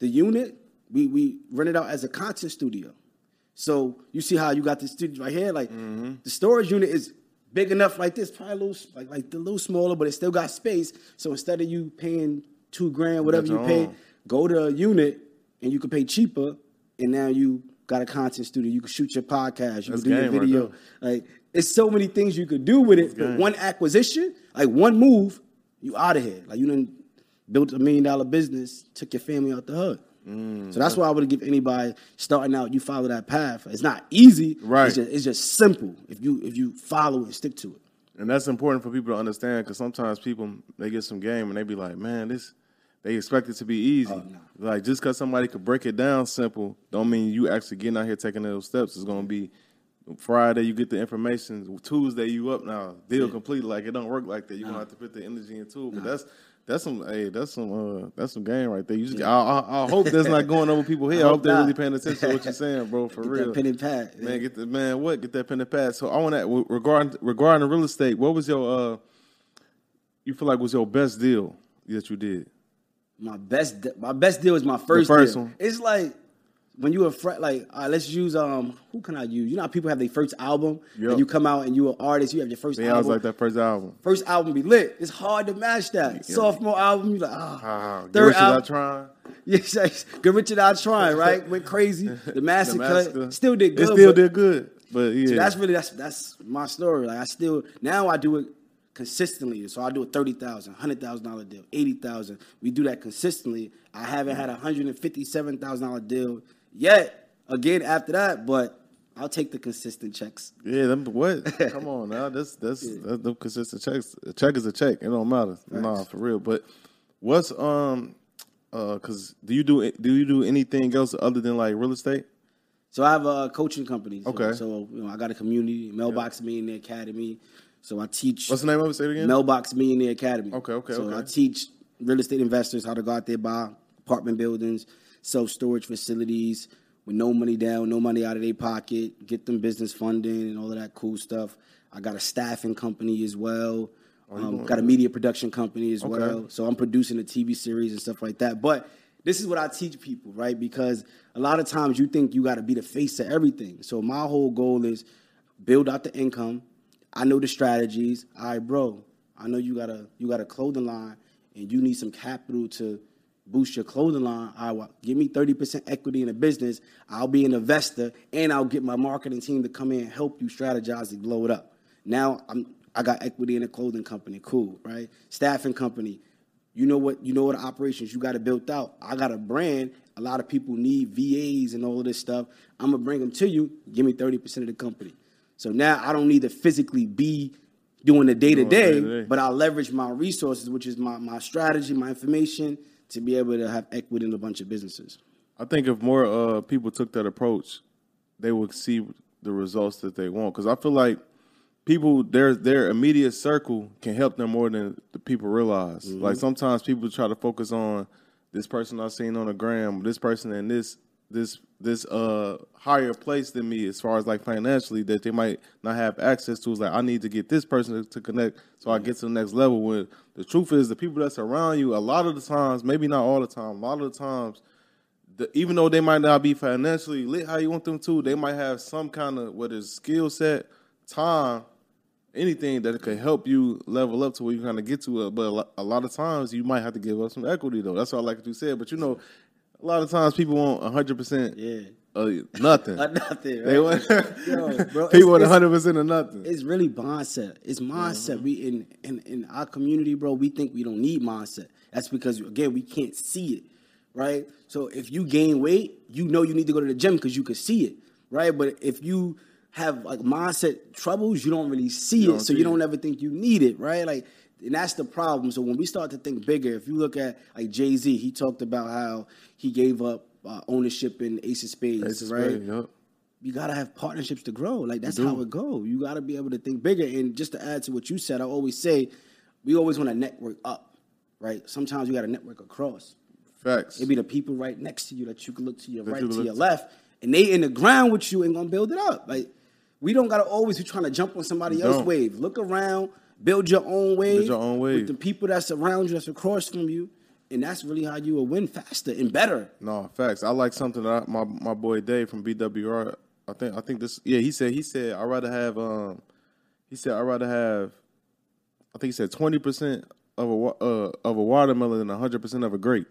the unit we we rent it out as a content studio. So you see how you got the studio right here, like mm-hmm. the storage unit is big enough like this, probably a little like like a little smaller, but it still got space. So instead of you paying two grand, whatever you pay, go to a unit and you can pay cheaper, and now you got a content studio. You can shoot your podcast, you That's can do your video. Right like it's so many things you could do with it. But one acquisition, like one move, you out of here. Like you done built a million dollar business, took your family out the hood. Mm, so that's why I would give anybody starting out. You follow that path. It's not easy. Right. It's just, it's just simple if you if you follow it and stick to it. And that's important for people to understand because sometimes people they get some game and they be like, man, this they expect it to be easy. Oh, no. Like just because somebody could break it down simple, don't mean you actually getting out here taking those steps is going to be. Friday you get the information. Tuesday you up now. Deal yeah. complete. Like it don't work like that. You are gonna have to put the energy into it. But that's that's some hey, that's some uh, that's some game right there. You just, yeah. I, I, I, hope that's not going over people's head. I, I hope, they're really paying attention to what you're saying, bro. For get real, pen and pad, man. Get the man. What? Get that pen and pad. So I want to regarding regarding the real estate. What was your uh? You feel like was your best deal that you did? My best, my best deal is my first. The first deal. one. It's like when you a fr- like uh, let's use um who can I use? You know how people have their first album yep. and you come out and you an artist, you have your first yeah, album. I was like that first album. First album be lit. It's hard to match that. Yep. Sophomore album, you like ah. Uh, third album, trying. Yes, yes. Good Richard I trying, right? Went crazy. The master, the cut still did good. It still did good. But yeah. So that's really that's that's my story. Like I still now I do it consistently. So I do a thirty thousand, hundred thousand dollar deal, eighty thousand. We do that consistently. I haven't had a hundred and fifty seven thousand dollar deal yet again after that, but I'll take the consistent checks. Yeah, them what? Come on now, that's that's yeah. that's them consistent checks. A check is a check. It don't matter. Right. Nah, for real. But what's um uh cause do you do do you do anything else other than like real estate? So I have a coaching company. So, okay. So you know I got a community, Mailbox Millionaire Academy. So I teach. What's the name of it? Say it again. Mailbox Millionaire Academy. Okay. Okay. So okay. I teach real estate investors how to go out there buy apartment buildings, self storage facilities with no money down, no money out of their pocket, get them business funding and all of that cool stuff. I got a staffing company as well. Oh, um, got a media production company as okay. well. So I'm producing a TV series and stuff like that. But this is what I teach people, right? Because a lot of times you think you got to be the face of everything. So my whole goal is build out the income. I know the strategies. All right, bro. I know you got a you got a clothing line and you need some capital to boost your clothing line. I will give me 30% equity in a business. I'll be an investor and I'll get my marketing team to come in and help you strategize and blow it up. Now I'm I got equity in a clothing company. Cool, right? Staffing company. You know what you know what operations you got to built out. I got a brand. A lot of people need VAs and all of this stuff. I'm gonna bring them to you. Give me 30% of the company. So now I don't need to physically be doing the day to day, but I leverage my resources, which is my, my strategy, my information, to be able to have equity in a bunch of businesses. I think if more uh, people took that approach, they would see the results that they want. Because I feel like people their their immediate circle can help them more than the people realize. Mm-hmm. Like sometimes people try to focus on this person I've seen on the gram, this person and this this this uh higher place than me as far as like financially that they might not have access to. It's like I need to get this person to, to connect so I get to the next level. When the truth is, the people that's around you, a lot of the times, maybe not all the time, a lot of the times, the, even though they might not be financially lit how you want them to, they might have some kind of what is skill set, time, anything that could help you level up to where you kind of get to it. But a lot, a lot of times, you might have to give up some equity though. That's all I like you said. But you know a lot of times people want hundred percent Yeah. uh, nothing. Nothing. They want Yo, bro, people want it's- hundred percent of nothing. It's really mindset. It's mindset. We in, in in our community, bro. We think we don't need mindset. That's because again, we can't see it, right? So if you gain weight, you know you need to go to the gym because you can see it, right? But if you have like mindset troubles, you don't really see You it, so see you don't it. ever think you need it, right? Like, and that's the problem. So when we start to think bigger, if you look at like Jay Z, he talked about how he gave up uh, ownership in Ace of Spades, just right? yup. you gotta have partnerships to grow. Like that's how it go. You gotta be able to think bigger. And just to add to what you said, I always say, we always want to network up, right? Sometimes you gotta network across. Facts. It be the people right next to you that you can look to your That right you to your to. left, and they in the ground with you and gonna build it up. Like we don't gotta always be trying to jump on somebody else's wave. Look around, build your own wave. your own wave. with the people that's around you, that's across from you, and that's really how you will win faster and better. No, facts. I like something that I, my my boy Dave from BWR. I think I think this. Yeah, he said he said I'd rather have um. He said I'd rather have. I think he said twenty percent of a uh, of a watermelon than hundred percent of a grape.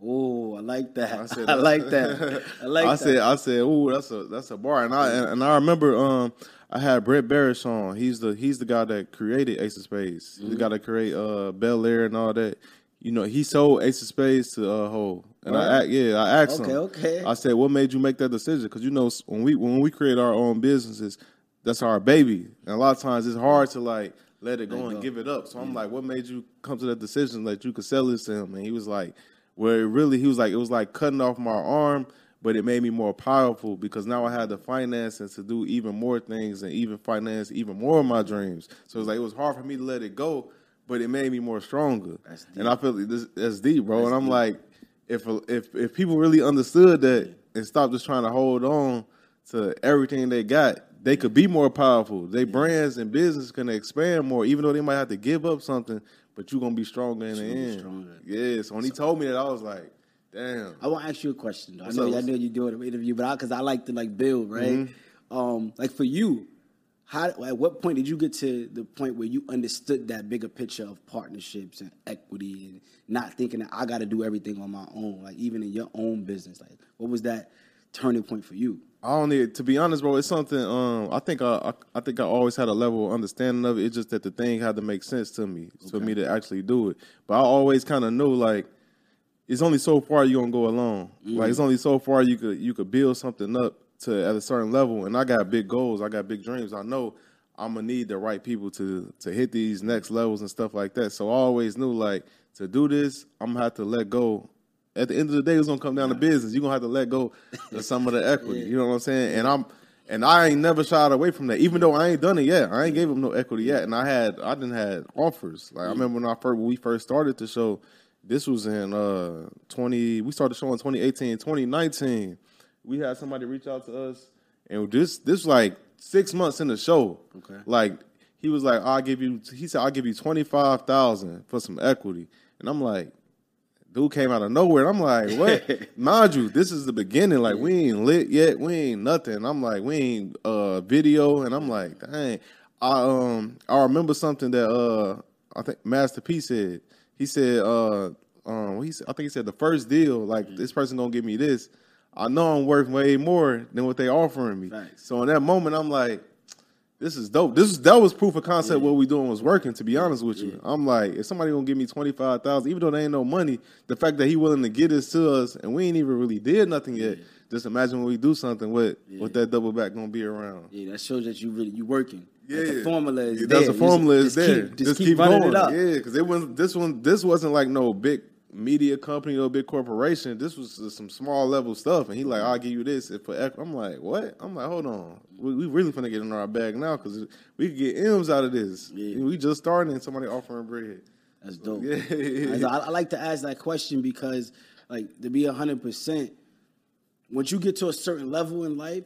Oh, I like that. I I, said like that. I like I that. said I said ooh that's a that's a bar and I and, and I remember um I had Brett Berish on. He's the he's the guy that created Ace of Spades. He's the Mm-hmm. guy that create uh Bel Air and all that. You know he sold Ace of Spades to uh Hov. And I Word? yeah I asked Okay, him. okay. I said what made you make that decision? Because you know when we when we create our own businesses, that's our baby. And a lot of times it's hard to like let it go Let and go. give it up. So I'm like, what made you come to that decision that you could sell this to him? And he was like, where it really, he was like, it was like cutting off my arm, but it made me more powerful because now I had the finances to do even more things and even finance even more of my dreams. So it was like, it was hard for me to let it go, but it made me more stronger. That's deep. And I feel like this, that's deep, bro. and I'm deep. like, if if if people really understood that and stopped just trying to hold on to everything they got, they could be more powerful. Their brands and business can expand more, even though they might have to give up something. But you're gonna be stronger in the gonna end. stronger. Yeah. So when he told me that, I was like, damn. I want to ask you a question. Though. I know, I know you're doing an interview, but because I, like to like build, right? Mm-hmm. Um, like for you, how at what point did you get to the point where you understood that bigger picture of partnerships and equity and not thinking that I got to do everything on my own, like even in your own business? Like, what was that turning point for you? I don't need to be honest, bro. It's something. Um, I think I, I, I think I always had a level of understanding of it. It's just that the thing had to make sense to me for me to actually do it. But I always kind of knew like it's only so far you're gonna go alone. Like mm. it's only so far you could you could build something up to at a certain level. And I got big goals. I got big dreams. I know I'm gonna need the right people to to hit these next levels and stuff like that. So I always knew like to do this, I'm gonna have to let go. At the end of the day, it's gonna come down to business. You're gonna have to let go of some of the equity. You know what I'm saying? And I'm and I ain't never shied away from that. Even though I ain't done it yet. I ain't gave them no equity yet. And I had I didn't had offers. Like I remember when I first when we first started the show, this was in uh 20 we started showing 2018, 2019. We had somebody reach out to us and this this was like six months in the show. Okay. Like he was like, I'll give you he said, I'll give you twenty five thousand for some equity. And I'm like, dude came out of nowhere. And I'm like, what? Mind you, this is the beginning. Like, we ain't lit yet. We ain't nothing. I'm like, we ain't uh video. And I'm like, dang. I um I remember something that uh I think Master P said. He said, uh um he said, I think he said the first deal, like this person gonna give me this. I know I'm worth way more than what they offering me. So in that moment, I'm like, this is dope. This is that was proof of concept. What we doing was working. To be honest with you, I'm like, if somebody gonna give me twenty five thousand, even though they ain't no money, the fact that he willing to get this to us and we ain't even really did nothing yet. Just imagine when we do something with what that double back gonna be around. Yeah, that shows that you really you working. Yeah, the formula is Yeah, there. That's the formula just, is just there. Keep, just, keep, running going. it up. Yeah, because it wasn't this one. This wasn't like no big media company or big corporation. This was just some small level stuff. And he like, I'll give you this if for. equ-" I'm like, what? I'm like, hold on. We, we really finna get in our bag now because we could get M's out of this. Yeah. We just starting and somebody offering bread. That's dope. Yeah. I, I like to ask that question because, like, to be hundred percent, once you get to a certain level in life,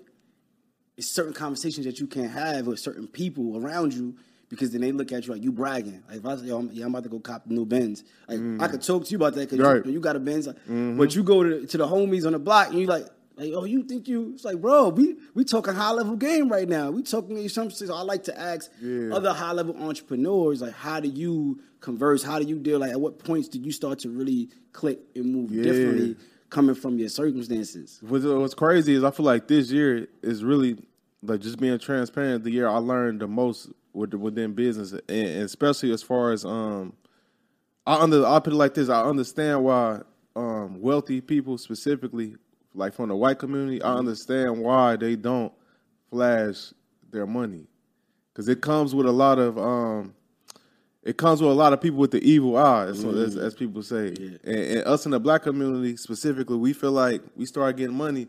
it's certain conversations that you can't have with certain people around you because then they look at you like you bragging. Like if I say, Yo, I'm, yeah, I'm about to go cop the new Benz. Like I mm. could talk to you about that because Right. you, you got a Benz. Like, mm-hmm. But you go to to the homies on the block and you like. Like, oh, you think you? It's like, bro, we we talking high level game right now. We talking some. So I like to ask Yeah. other high level entrepreneurs, like, how do you converse? How do you deal? Like, at what points did you start to really click and move Yeah. differently? Coming from your circumstances. What's, crazy is I feel like this year is really like just being transparent. The year I learned the most with, within business, and, and especially as far as um, I under I put it like this. I understand why um wealthy people specifically, like from the white community, I understand why they don't flash their money because it comes with a lot of um it comes with a lot of people with the evil eye, as, as, as people say. And, and us in the black community specifically, we feel like we start getting money.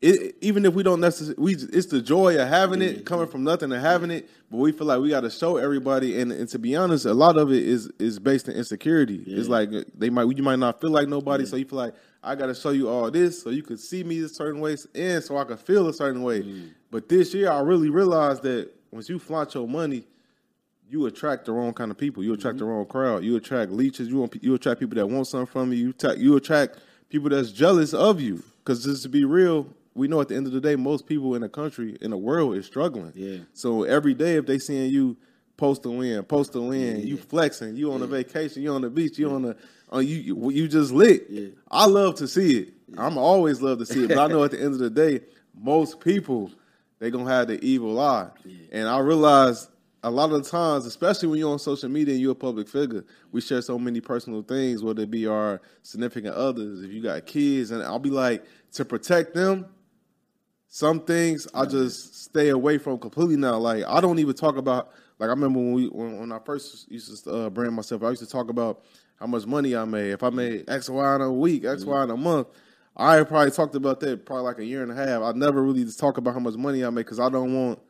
It, even if we don't necessarily, we it's the joy of having it, coming from nothing to having it. But we feel like we got to show everybody, and, and to be honest, a lot of it is is based in insecurity. It's like they might you might not feel like nobody, so you feel like I got to show you all this so you could see me a certain way, and so I could feel a certain way. Mm. But this year, I really realized that once you flaunt your money, you attract the wrong kind of people. You attract the wrong crowd. You attract leeches. You want, you attract people that want something from you. You, attract you attract people that's jealous of you. Because just to be real, we know at the end of the day, most people in the country, in the world, is struggling. Yeah. So every day, if they seeing you post a win, post a win, you flexing, you on a vacation, you on the beach, you on the, uh, you you you just lit. Yeah. I love to see it. I'm always love to see it, but I know at the end of the day, most people they gonna have the evil eye, and I realize a lot of the times, especially when you're on social media and you're a public figure, we share so many personal things, whether it be our significant others, if you got kids, and I'll be like to protect them. Some things I just stay away from completely now. Like I don't even talk about. Like I remember when we when, when I first used to uh, brand myself, I used to talk about how much money I made. If I made X, Y in a week, X, Y in a month. I probably talked about that probably like a year and a half. I never really just talk about how much money I make because I don't want.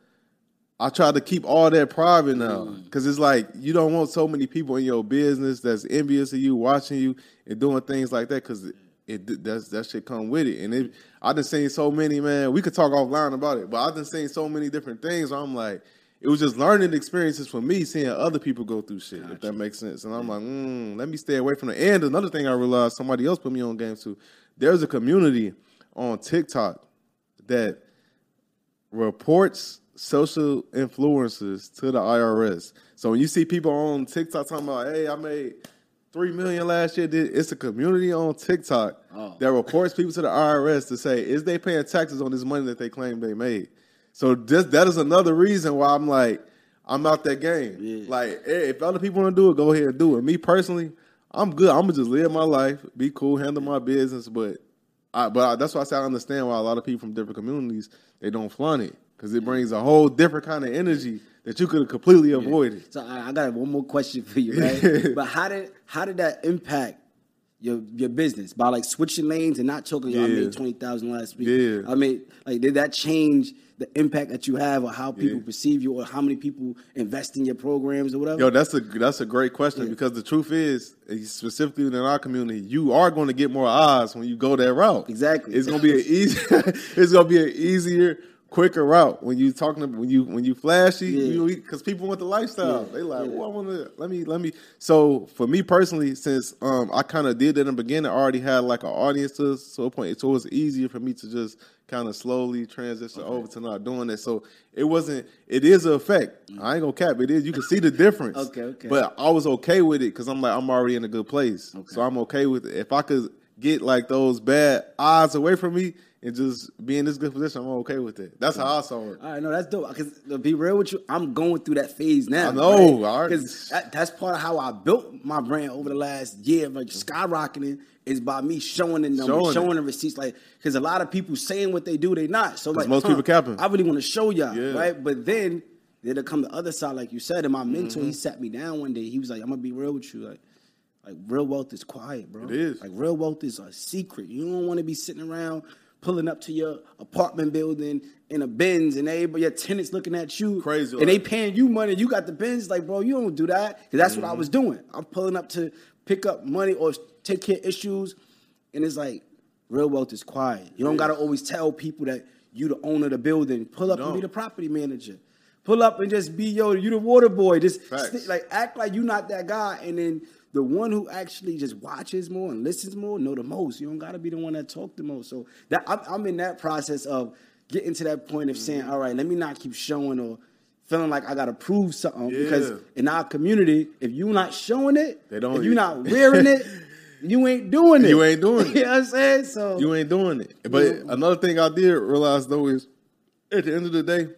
I try to keep all that private now because it's like you don't want so many people in your business that's envious of you, watching you, and doing things like that because it that's that shit come with it. And it, I done seen so many man. We could talk offline about it, but I done seen so many different things. I'm like, it was just learning experiences for me, seeing other people go through shit. If that makes sense, and I'm like, mm, let me stay away from the end. another thing I realized, somebody else put me on games too. There's a community on TikTok that reports social influencers to the IRS. So when you see people on TikTok talking about, "Hey, I made three million last year," it's a community on TikTok Oh. that reports people to the IRS to say, "Is they paying taxes on this money that they claim they made?" So this, that is another reason why I'm like, I'm out that game. Yeah. Like, hey, if other people want to do it, go ahead and do it. Me personally, I'm good. I'm gonna just live my life, be cool, handle my business. But, I, but I, that's why I say I understand why a lot of people from different communities they don't flaunt it because it brings a whole different kind of energy that you could have completely avoided. So I, I got one more question for you, right? but how did how did that impact your your business by like switching lanes and not talking? Yo, I Yeah. made twenty thousand last week. Yeah. I mean, like did that change the impact that you have or how people Yeah. perceive you or how many people invest in your programs or whatever? Yo, that's a that's a great question because the truth is, eh, specifically in our community, you are going to get more eyes when you go that route. Exactly. It's gonna be an easy. it's gonna be an easier, quicker route when you talking to, when you when you flashy Yeah. because people want the lifestyle. Yeah, They like, well, I want to let me let me. So for me personally, since um I kind of did it in the beginning, I already had like an audience to so a point, so it was easier for me to just kind of slowly transition over to not doing it. So it wasn't. It is a effect. I ain't gonna cap. It is. You can see the difference. Okay, okay. But I was okay with it because I'm like I'm already in a good place, okay. so I'm okay with it. If I could get like those bad odds away from me and just be in this good position, I'm okay with it. That's how I saw it. All right, no, that's dope. Because to be real with you, I'm going through that phase now. I know, I already- Because that, that's part of how I built my brand over the last year, like skyrocketing, is by me showing the numbers, Showing showing, the receipts. Like, because a lot of people saying what they do, they not. So like, most people capping. I really want to show y'all, Yeah. right? But then it'll come the other side, like you said. And my mentor, Mm-hmm. he sat me down one day. He was like, "I'm gonna be real with you, like." Like real wealth is quiet, bro. It is. Like real wealth is a secret. You don't want to be sitting around pulling up to your apartment building in a Benz and everybody your tenants looking at you. Crazy, And they paying you money. You got the Benz. Like, bro, you don't do that. Cause that's what I Mm-hmm. was doing. I'm pulling up to pick up money or take care of issues. And it's like, real wealth is quiet. You don't gotta always tell people that you the owner of the building. Pull up and be the property manager. Pull up and just be yo, you the water boy. Just sti- like act like you not that guy. And then the one who actually just watches more and listens more know the most. You don't gotta be the one that talk the most. So that I'm, I'm in that process of getting to that point of saying, mm-hmm. all right, let me not keep showing or feeling like I gotta prove something. Because in our community, if you're not showing it, They don't- if you're not wearing it, you ain't doing it. You ain't doing it. you know what I'm saying? So You ain't doing it. But Yeah. another thing I did realize though is at the end of the day,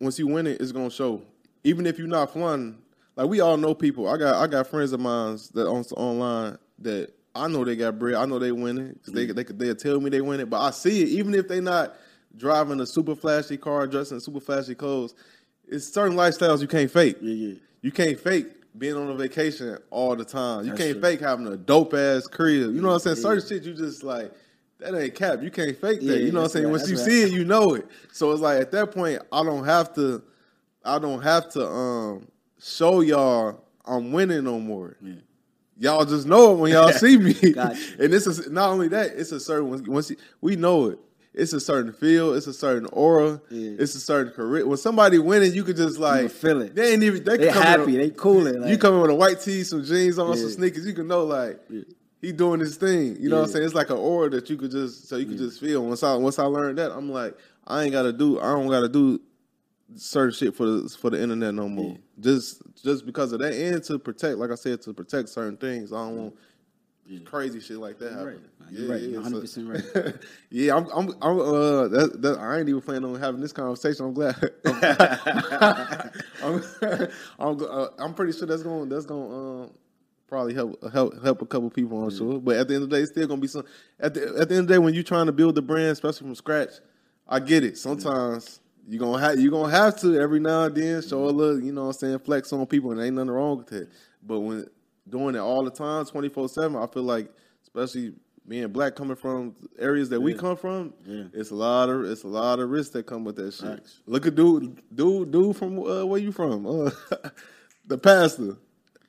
once you win it, it's gonna show. Even if you're not fun, like we all know people. I got I got friends of mine that on online that I know they got bread. I know they winning because they they they'll tell me they win it. But I see it even if they not driving a super flashy car, dressing in super flashy clothes. It's certain lifestyles you can't fake. Yeah, yeah. You can't fake being on a vacation all the time. You That's can't true. fake having a dope ass crib. You know what I'm saying? Certain shit you just like that ain't cap. You can't fake that. Yeah, you know what I'm saying? right, Once you right. see it, you know it. So it's like at that point, I don't have to. I don't have to um show y'all I'm winning no more. Y'all just know it when y'all see me. And this is not only that, it's a certain once you, we know it. It's a certain feel. It's a certain aura. Yeah. It's a certain career. When somebody winning, you could just like feel it. They ain't even. They, They can come in happy. a- They coolin', you like- come in with a white tee, some jeans on, some sneakers. You can know like he doing his thing. You know what I'm saying? It's like an aura that you could just so you could just feel. Once I once I learned that, I'm like, I ain't gotta do. I don't gotta do certain shit for the for the internet no more. Just just because of that, and to protect, like I said, to protect certain things. I don't want crazy shit like that happening. You're right. You're 100% right. yeah, I'm. I'm. I'm uh, that, that, I ain't even planning on having this conversation. I'm glad. I'm. I'm, uh, I'm pretty sure that's going. That's going. to Um, probably help help help a couple people. I'm sure. But at the end of the day, it's still gonna be some. At the at the end of the day, when you're trying to build the brand, especially from scratch, I get it. Sometimes. You gonna have you gonna have to every now and then show a little, you know what I'm saying, flex on people and ain't nothing wrong with it. But when doing it all the time, twenty four seven, I feel like especially being black coming from areas that we come from, Yeah. it's a lot of it's a lot of risks that come with that shit. Facts. Look at dude, dude, dude from uh, where you from? Uh, the pastor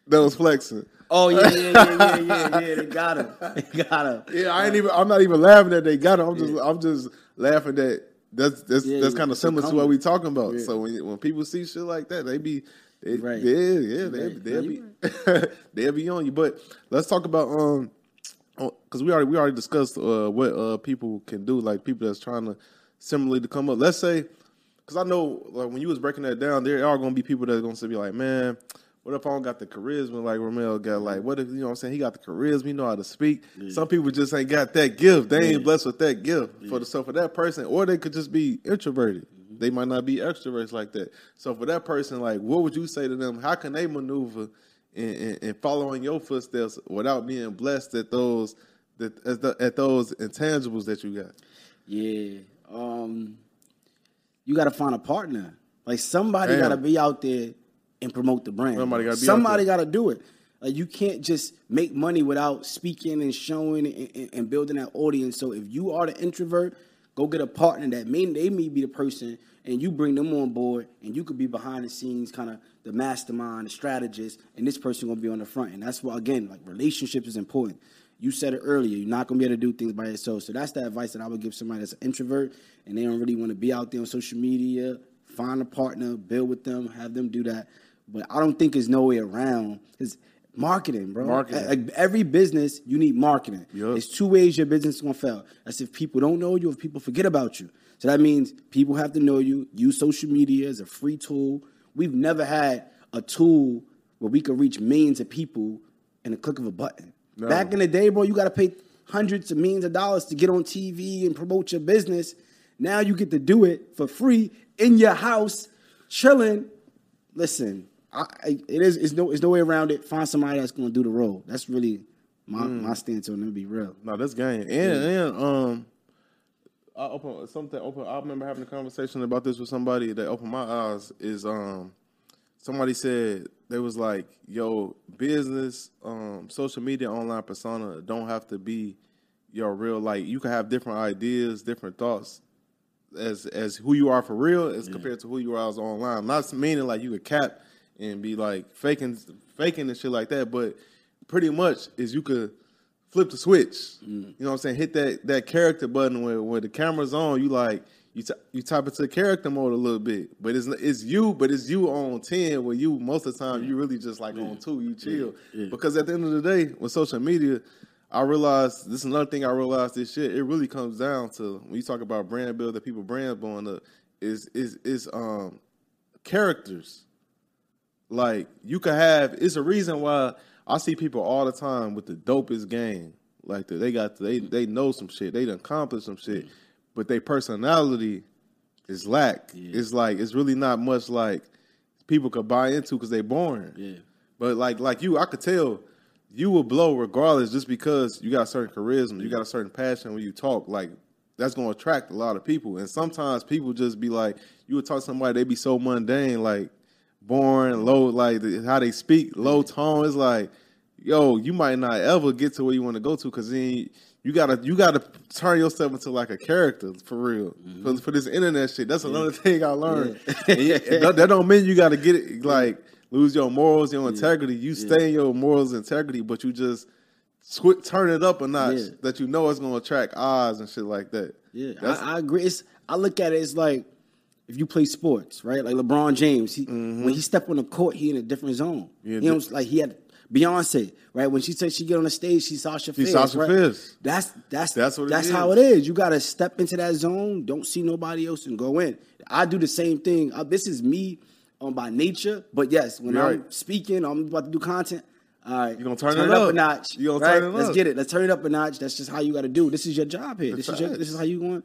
that was flexing. Oh yeah, yeah, yeah, yeah, yeah, yeah. They got him. They got him. Yeah, I ain't even. I'm not even laughing that they got it. I'm just. I'm just laughing that that's that's Yeah, that's kind of similar to what we talking about. Yeah. So when when people see shit like that, they be. They, Right. Yeah, yeah, they Right. they'll be you they'll be on you. But let's talk about um because we already we already discussed uh, what uh people can do, like people that's trying to similarly to come up. Let's say because I know like when you was breaking that down, there are gonna be people that's gonna be like, man. What if I don't got the charisma like Ramel got? Like, what if you know what I'm saying? He got the charisma, he know how to speak. Some people just ain't got that gift. They ain't blessed with that gift for the so for that person, or they could just be introverted. They might not be extroverts like that. So for that person, like, what would you say to them? How can they maneuver in, in, in following your footsteps without being blessed at those that at, the, at those intangibles that you got? Yeah. Um, you got to find a partner. Like somebody got to be out there and promote the brand. Somebody gotta Somebody got to do it. Like you can't just make money without speaking and showing and, and- and building that audience. So if you are the introvert, go get a partner that may they may be the person, and you bring them on board, and you could be behind the scenes, kind of the mastermind, the strategist, and this person gonna be on the front. And that's why again, like relationships is important. You said it earlier. You're not gonna be able to do things by yourself. So that's the advice that I would give somebody that's an introvert and they don't really want to be out there on social media. Find a partner, build with them, have them do that. But I don't think there's no way around. It's marketing, bro. Marketing. Like, every business, you need marketing. Yup. There's two ways your business is gonna fail. That's if people don't know you, if people forget about you. So that means people have to know you. Use social media as a free tool. We've never had a tool where we could reach millions of people in a click of a button. No. Back in the day, bro, you got to pay hundreds of millions of dollars to get on TV and promote your business. Now you get to do it for free in your house, chilling. Listen, I, it is it's no it's no way around it. Find somebody that's going to do the role. That's really my Mm. my stance on it. Be real. No, that's game. And and um, I open something. Open. I remember having a conversation about this with somebody that opened my eyes. Is um, somebody said they was like, "Yo, business, um, social media, online persona don't have to be your real. Like, you can have different ideas, different thoughts." As as who you are for real as compared to who you are as online. Not meaning like you could cap and be like faking faking and shit like that, but pretty much is you could flip the switch. You know what I'm saying? Hit that that character button where when the camera's on, you like you t- you type into character mode a little bit, but it's it's you, but it's you on ten. Where you most of the time you really just like on two, you chill. Because at the end of the day, with social media, I realized this is another thing I realized this shit. It really comes down to when you talk about brand building, people brand blowing up is is is um characters. Like you could have, it's a reason why I see people all the time with the dopest game, like. They got they they know some shit. They done accomplished some shit, mm. but their personality is lack. It's like it's really not much like people could buy into because they boring. Yeah. But like like you, I could tell you will blow regardless just because you got a certain charisma, you got a certain passion when you talk. Like that's gonna attract a lot of people. And sometimes people just be like, you would talk to somebody, they be so mundane, like boring, low, like how they speak, low tone. It's like, yo, you might not ever get to where you want to go to because then you gotta you gotta turn yourself into like a character for real mm-hmm. for, for this internet shit. That's another thing I learned. And you- that, that don't mean you gotta get it like lose your morals, your integrity. You stay in your morals, integrity, but you just swi turn it up a notch Yeah. that you know it's gonna attract eyes and shit like that. Yeah, I, I agree. It's, I look at it It's like if you play sports, right? Like LeBron James, he, when he stepped on the court, he in a different zone. Mm-hmm. Yeah, you know, like he had Beyonce, right? When she said she get on the stage, she's Sasha Fierce. Sasha right? Fierce. That's that's That's what that's is. how it is. You got to step into that zone. Don't see nobody else and go in. I do the same thing. Uh, this is me um, by nature, but yes, when I'm right. speaking, I'm about to do content. All right, you're gonna turn it it up, up. a notch. You gonna right? turn it up? Let's get it. Let's turn it up a notch. That's just how you got to do. This is your job here. This That's is your, this is how you going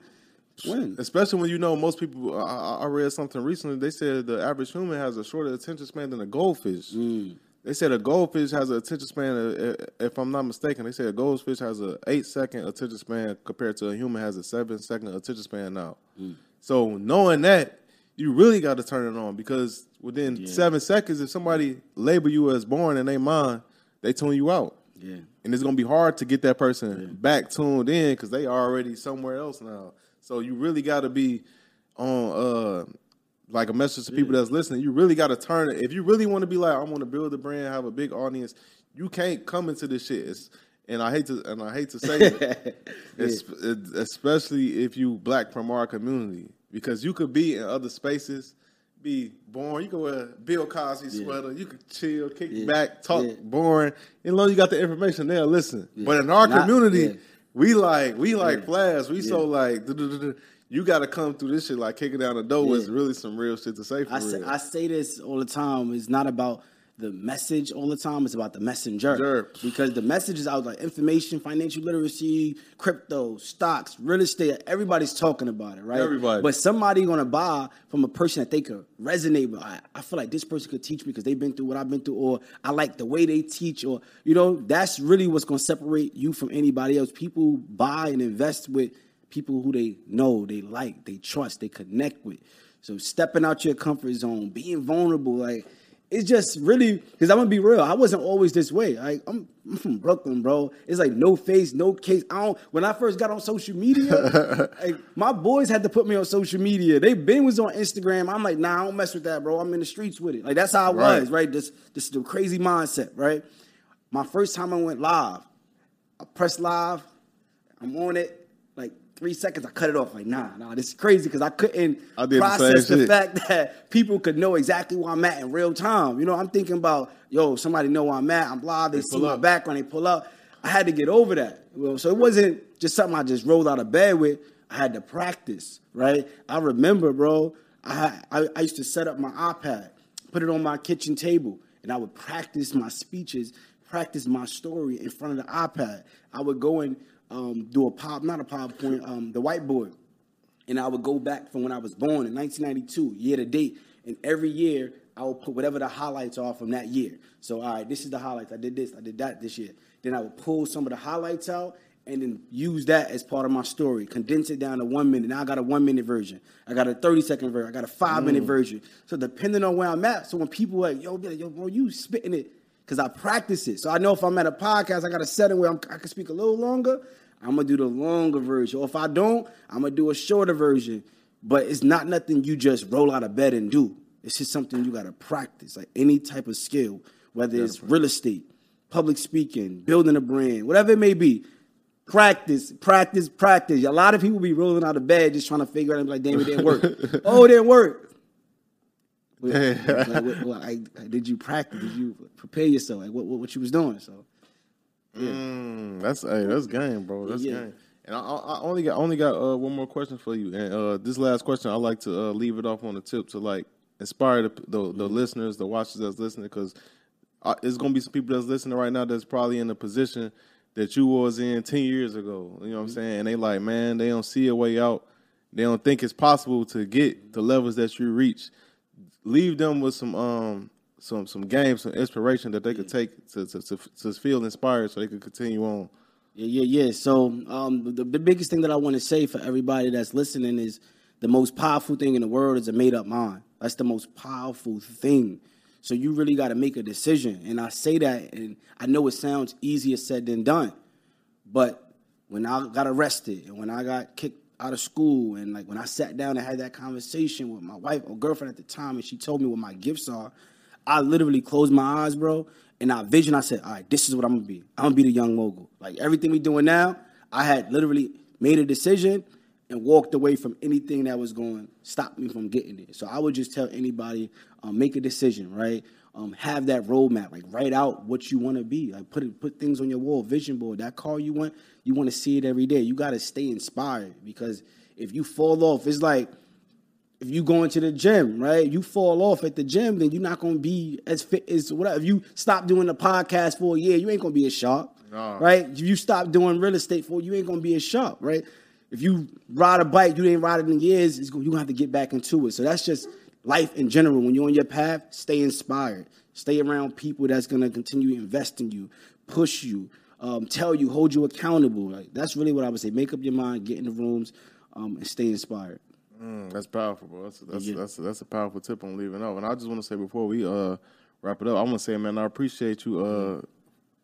win. Especially when you know most people. I, I read something recently. They said the average human has a shorter attention span than a goldfish. Mm. They said a goldfish has an attention span. uh, uh, If I'm not mistaken, they said a goldfish has a eight second attention span compared to a human has a seven second attention span now. Mm. So knowing that, you really got to turn it on because within seven seconds, if somebody label you as boring in their mind, they tune you out. Yeah. And it's gonna be hard to get that person back tuned in because they already somewhere else now. So you really got to be on uh like a message to people that's listening. You really got to turn it. If you really want to be like, I want to build a brand, have a big audience. You can't come into this shit. It's, and I hate to and I hate to say it, es- especially if you black from our community, because you could be in other spaces, be born. You could wear a Bill Cosby sweater. You could chill, kick Yeah. back, talk Yeah. boring. As long you got the information there, listen. But in our Not- community, yeah. We like we like Yeah. flash. We so like you got to come through this shit like kicking down the door is Yeah. really some real shit to say for I say. I say this all the time. It's not about the message all the time. It's about the messenger. Sure. Because the message is out like information, financial literacy, crypto, stocks, real estate. Everybody's talking about it, right? Everybody. But somebody gonna buy from a person that they could resonate with. I, I feel like this person could teach me because they've been through what I've been through, or I like the way they teach, or you know, that's really what's gonna separate you from anybody else. People buy and invest with people who they know, they like, they trust, they connect with. So stepping out your comfort zone, being vulnerable, like it's just really because I'm gonna be real. I wasn't always this way. Like I'm, I'm from Brooklyn, bro. It's like no face, no case. I don't. When I first got on social media, like my boys had to put me on social media. They been was on Instagram. I'm like, nah, I don't mess with that, bro. I'm in the streets with it. Like that's how I Right. was, right? This this is the crazy mindset, right? My first time I went live, I pressed live. I'm on it. Three seconds, I cut it off. Like, nah, nah, this is crazy because I couldn't I the process the shit. fact that people could know exactly where I'm at in real time. You know, I'm thinking about, yo, somebody know where I'm at. I'm blah. They, see my background. They pull up. I had to get over that. Well, so it wasn't just something I just rolled out of bed with. I had to practice, right? I remember, bro. I, I I used to set up my iPad, put it on my kitchen table, and I would practice my speeches, practice my story in front of the iPad. I would go and um, do a pop, not a PowerPoint, um, the whiteboard and I would go back from when I was born in 1992, year to date, and every year I would put whatever the highlights are from that year. So, all right, this is the highlights. I did this, I did that this year. Then I would pull some of the highlights out and then use that as part of my story, condense it down to one minute. Now I got a one minute version, I got a 30 second version, I got a five minute version. So, depending on where I'm at, so when people like, yo, yo, bro, you spitting it because I practice it. So I know if I'm at a podcast, I got a setting where I'm, I can speak a little longer. I'm gonna do the longer version. Or if I don't, I'm gonna do a shorter version. But it's not nothing you just roll out of bed and do. It's just something you gotta practice, like any type of skill, whether it's real estate, public speaking, building a brand, whatever it may be. Practice, practice, practice. A lot of people be rolling out of bed just trying to figure out and be like, damn, it didn't work. oh, it didn't work. Like, I- I- did you practice? Did you prepare yourself? Like what, what, what you was doing? So Mm, that's hey, that's game, bro. That's Yeah. game. And I, I only got only got uh, one more question for you. And uh, this last question, I like to uh, leave it off on the tip to like inspire the the, the listeners, the watchers that's listening, because it's gonna be some people that's listening right now that's probably in a position that you was in ten years ago. You know what I'm Mm-hmm. saying? And they like, man, they don't see a way out. They don't think it's possible to get the levels that you reach. Leave them with some um some some games, some inspiration that they could take to to, to, to feel inspired, so they could continue on. Yeah, yeah, yeah. So um, the, the biggest thing that I want to say for everybody that's listening is the most powerful thing in the world is a made up mind. That's the most powerful thing. So you really got to make a decision. And I say that, and I know it sounds easier said than done, but when I got arrested and when I got kicked out of school and like when I sat down and had that conversation with my wife or girlfriend at the time and she told me what my gifts are, I literally closed my eyes, bro, and I vision. I said, "All right, this is what I'm gonna be. I'm gonna be the young mogul. Like everything we doing now, I had literally made a decision and walked away from anything that was going to stop me from getting it. So I would just tell anybody, um, make a decision, right? Um, have that roadmap, like write out what you want to be, like put it, put things on your wall, vision board. That car you want, you want to see it every day. You got to stay inspired because if you fall off, it's like if you go into the gym, right? You fall off at the gym, then you're not gonna be as fit as whatever. If you stop doing the podcast for a year, you ain't gonna be as sharp, Nah. right? If you stop doing real estate for, you ain't gonna be as sharp, right? If you ride a bike, you ain't ride it in years, it's gonna, you gonna have to get back into it. So that's just life in general. When you're on your path, stay inspired. Stay around people that's gonna continue to invest in you, push you, um, tell you, hold you accountable. Like that's really what I would say. Make up your mind, get in the rooms, um, and stay inspired. Mm, that's powerful, bro. That's that's, Yeah. that's that's a powerful tip on leaving off. And I just want to say before we uh wrap it up, I want to say, man, I appreciate you uh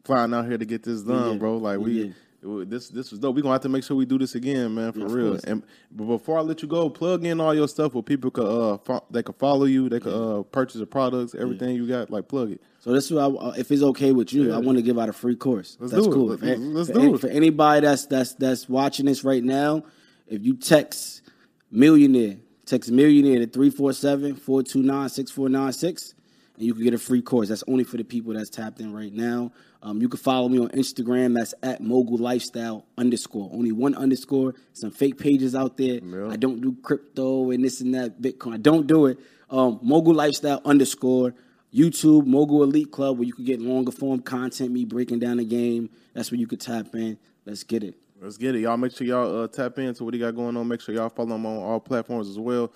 flying out here to get this done, Yeah. bro. Like we. Yeah. it This this was dope. We gonna have to make sure we do this again, man, for Yeah, of real. And but before I let you go, plug in all your stuff where people could uh fo- they could follow you, they could uh purchase the products, everything you got. Like plug it. So this is what I, if it's okay with you, I want to give out a free course. Let's that's cool. Let's- for, let's do it. For anybody that's that's that's watching this right now, if you text millionaire, text millionaire to 347-429-6496 and you can get a free course. That's only for the people that's tapped in right now. Um, you can follow me on Instagram. That's at mogul lifestyle underscore. Only one underscore. Some fake pages out there. I don't do crypto and this and that, Bitcoin. I don't do it. Um, mogul lifestyle underscore. YouTube, Mogul Elite Club, where you can get longer form content, me breaking down the game. That's where you could tap in. Let's get it. Let's get it. Y'all make sure y'all uh, tap into what he got going on. Make sure y'all follow him on all platforms as well.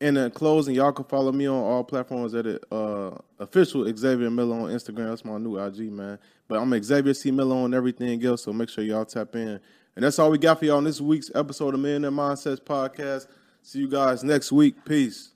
And in closing, y'all can follow me on all platforms at it, uh, official Xavier Miller on Instagram. That's my new IG, man. But I'm Xavier C. Miller on everything else, so make sure y'all tap in. And that's all we got for y'all on this week's episode of Millionaire Mindsets Podcast. See you guys next week. Peace.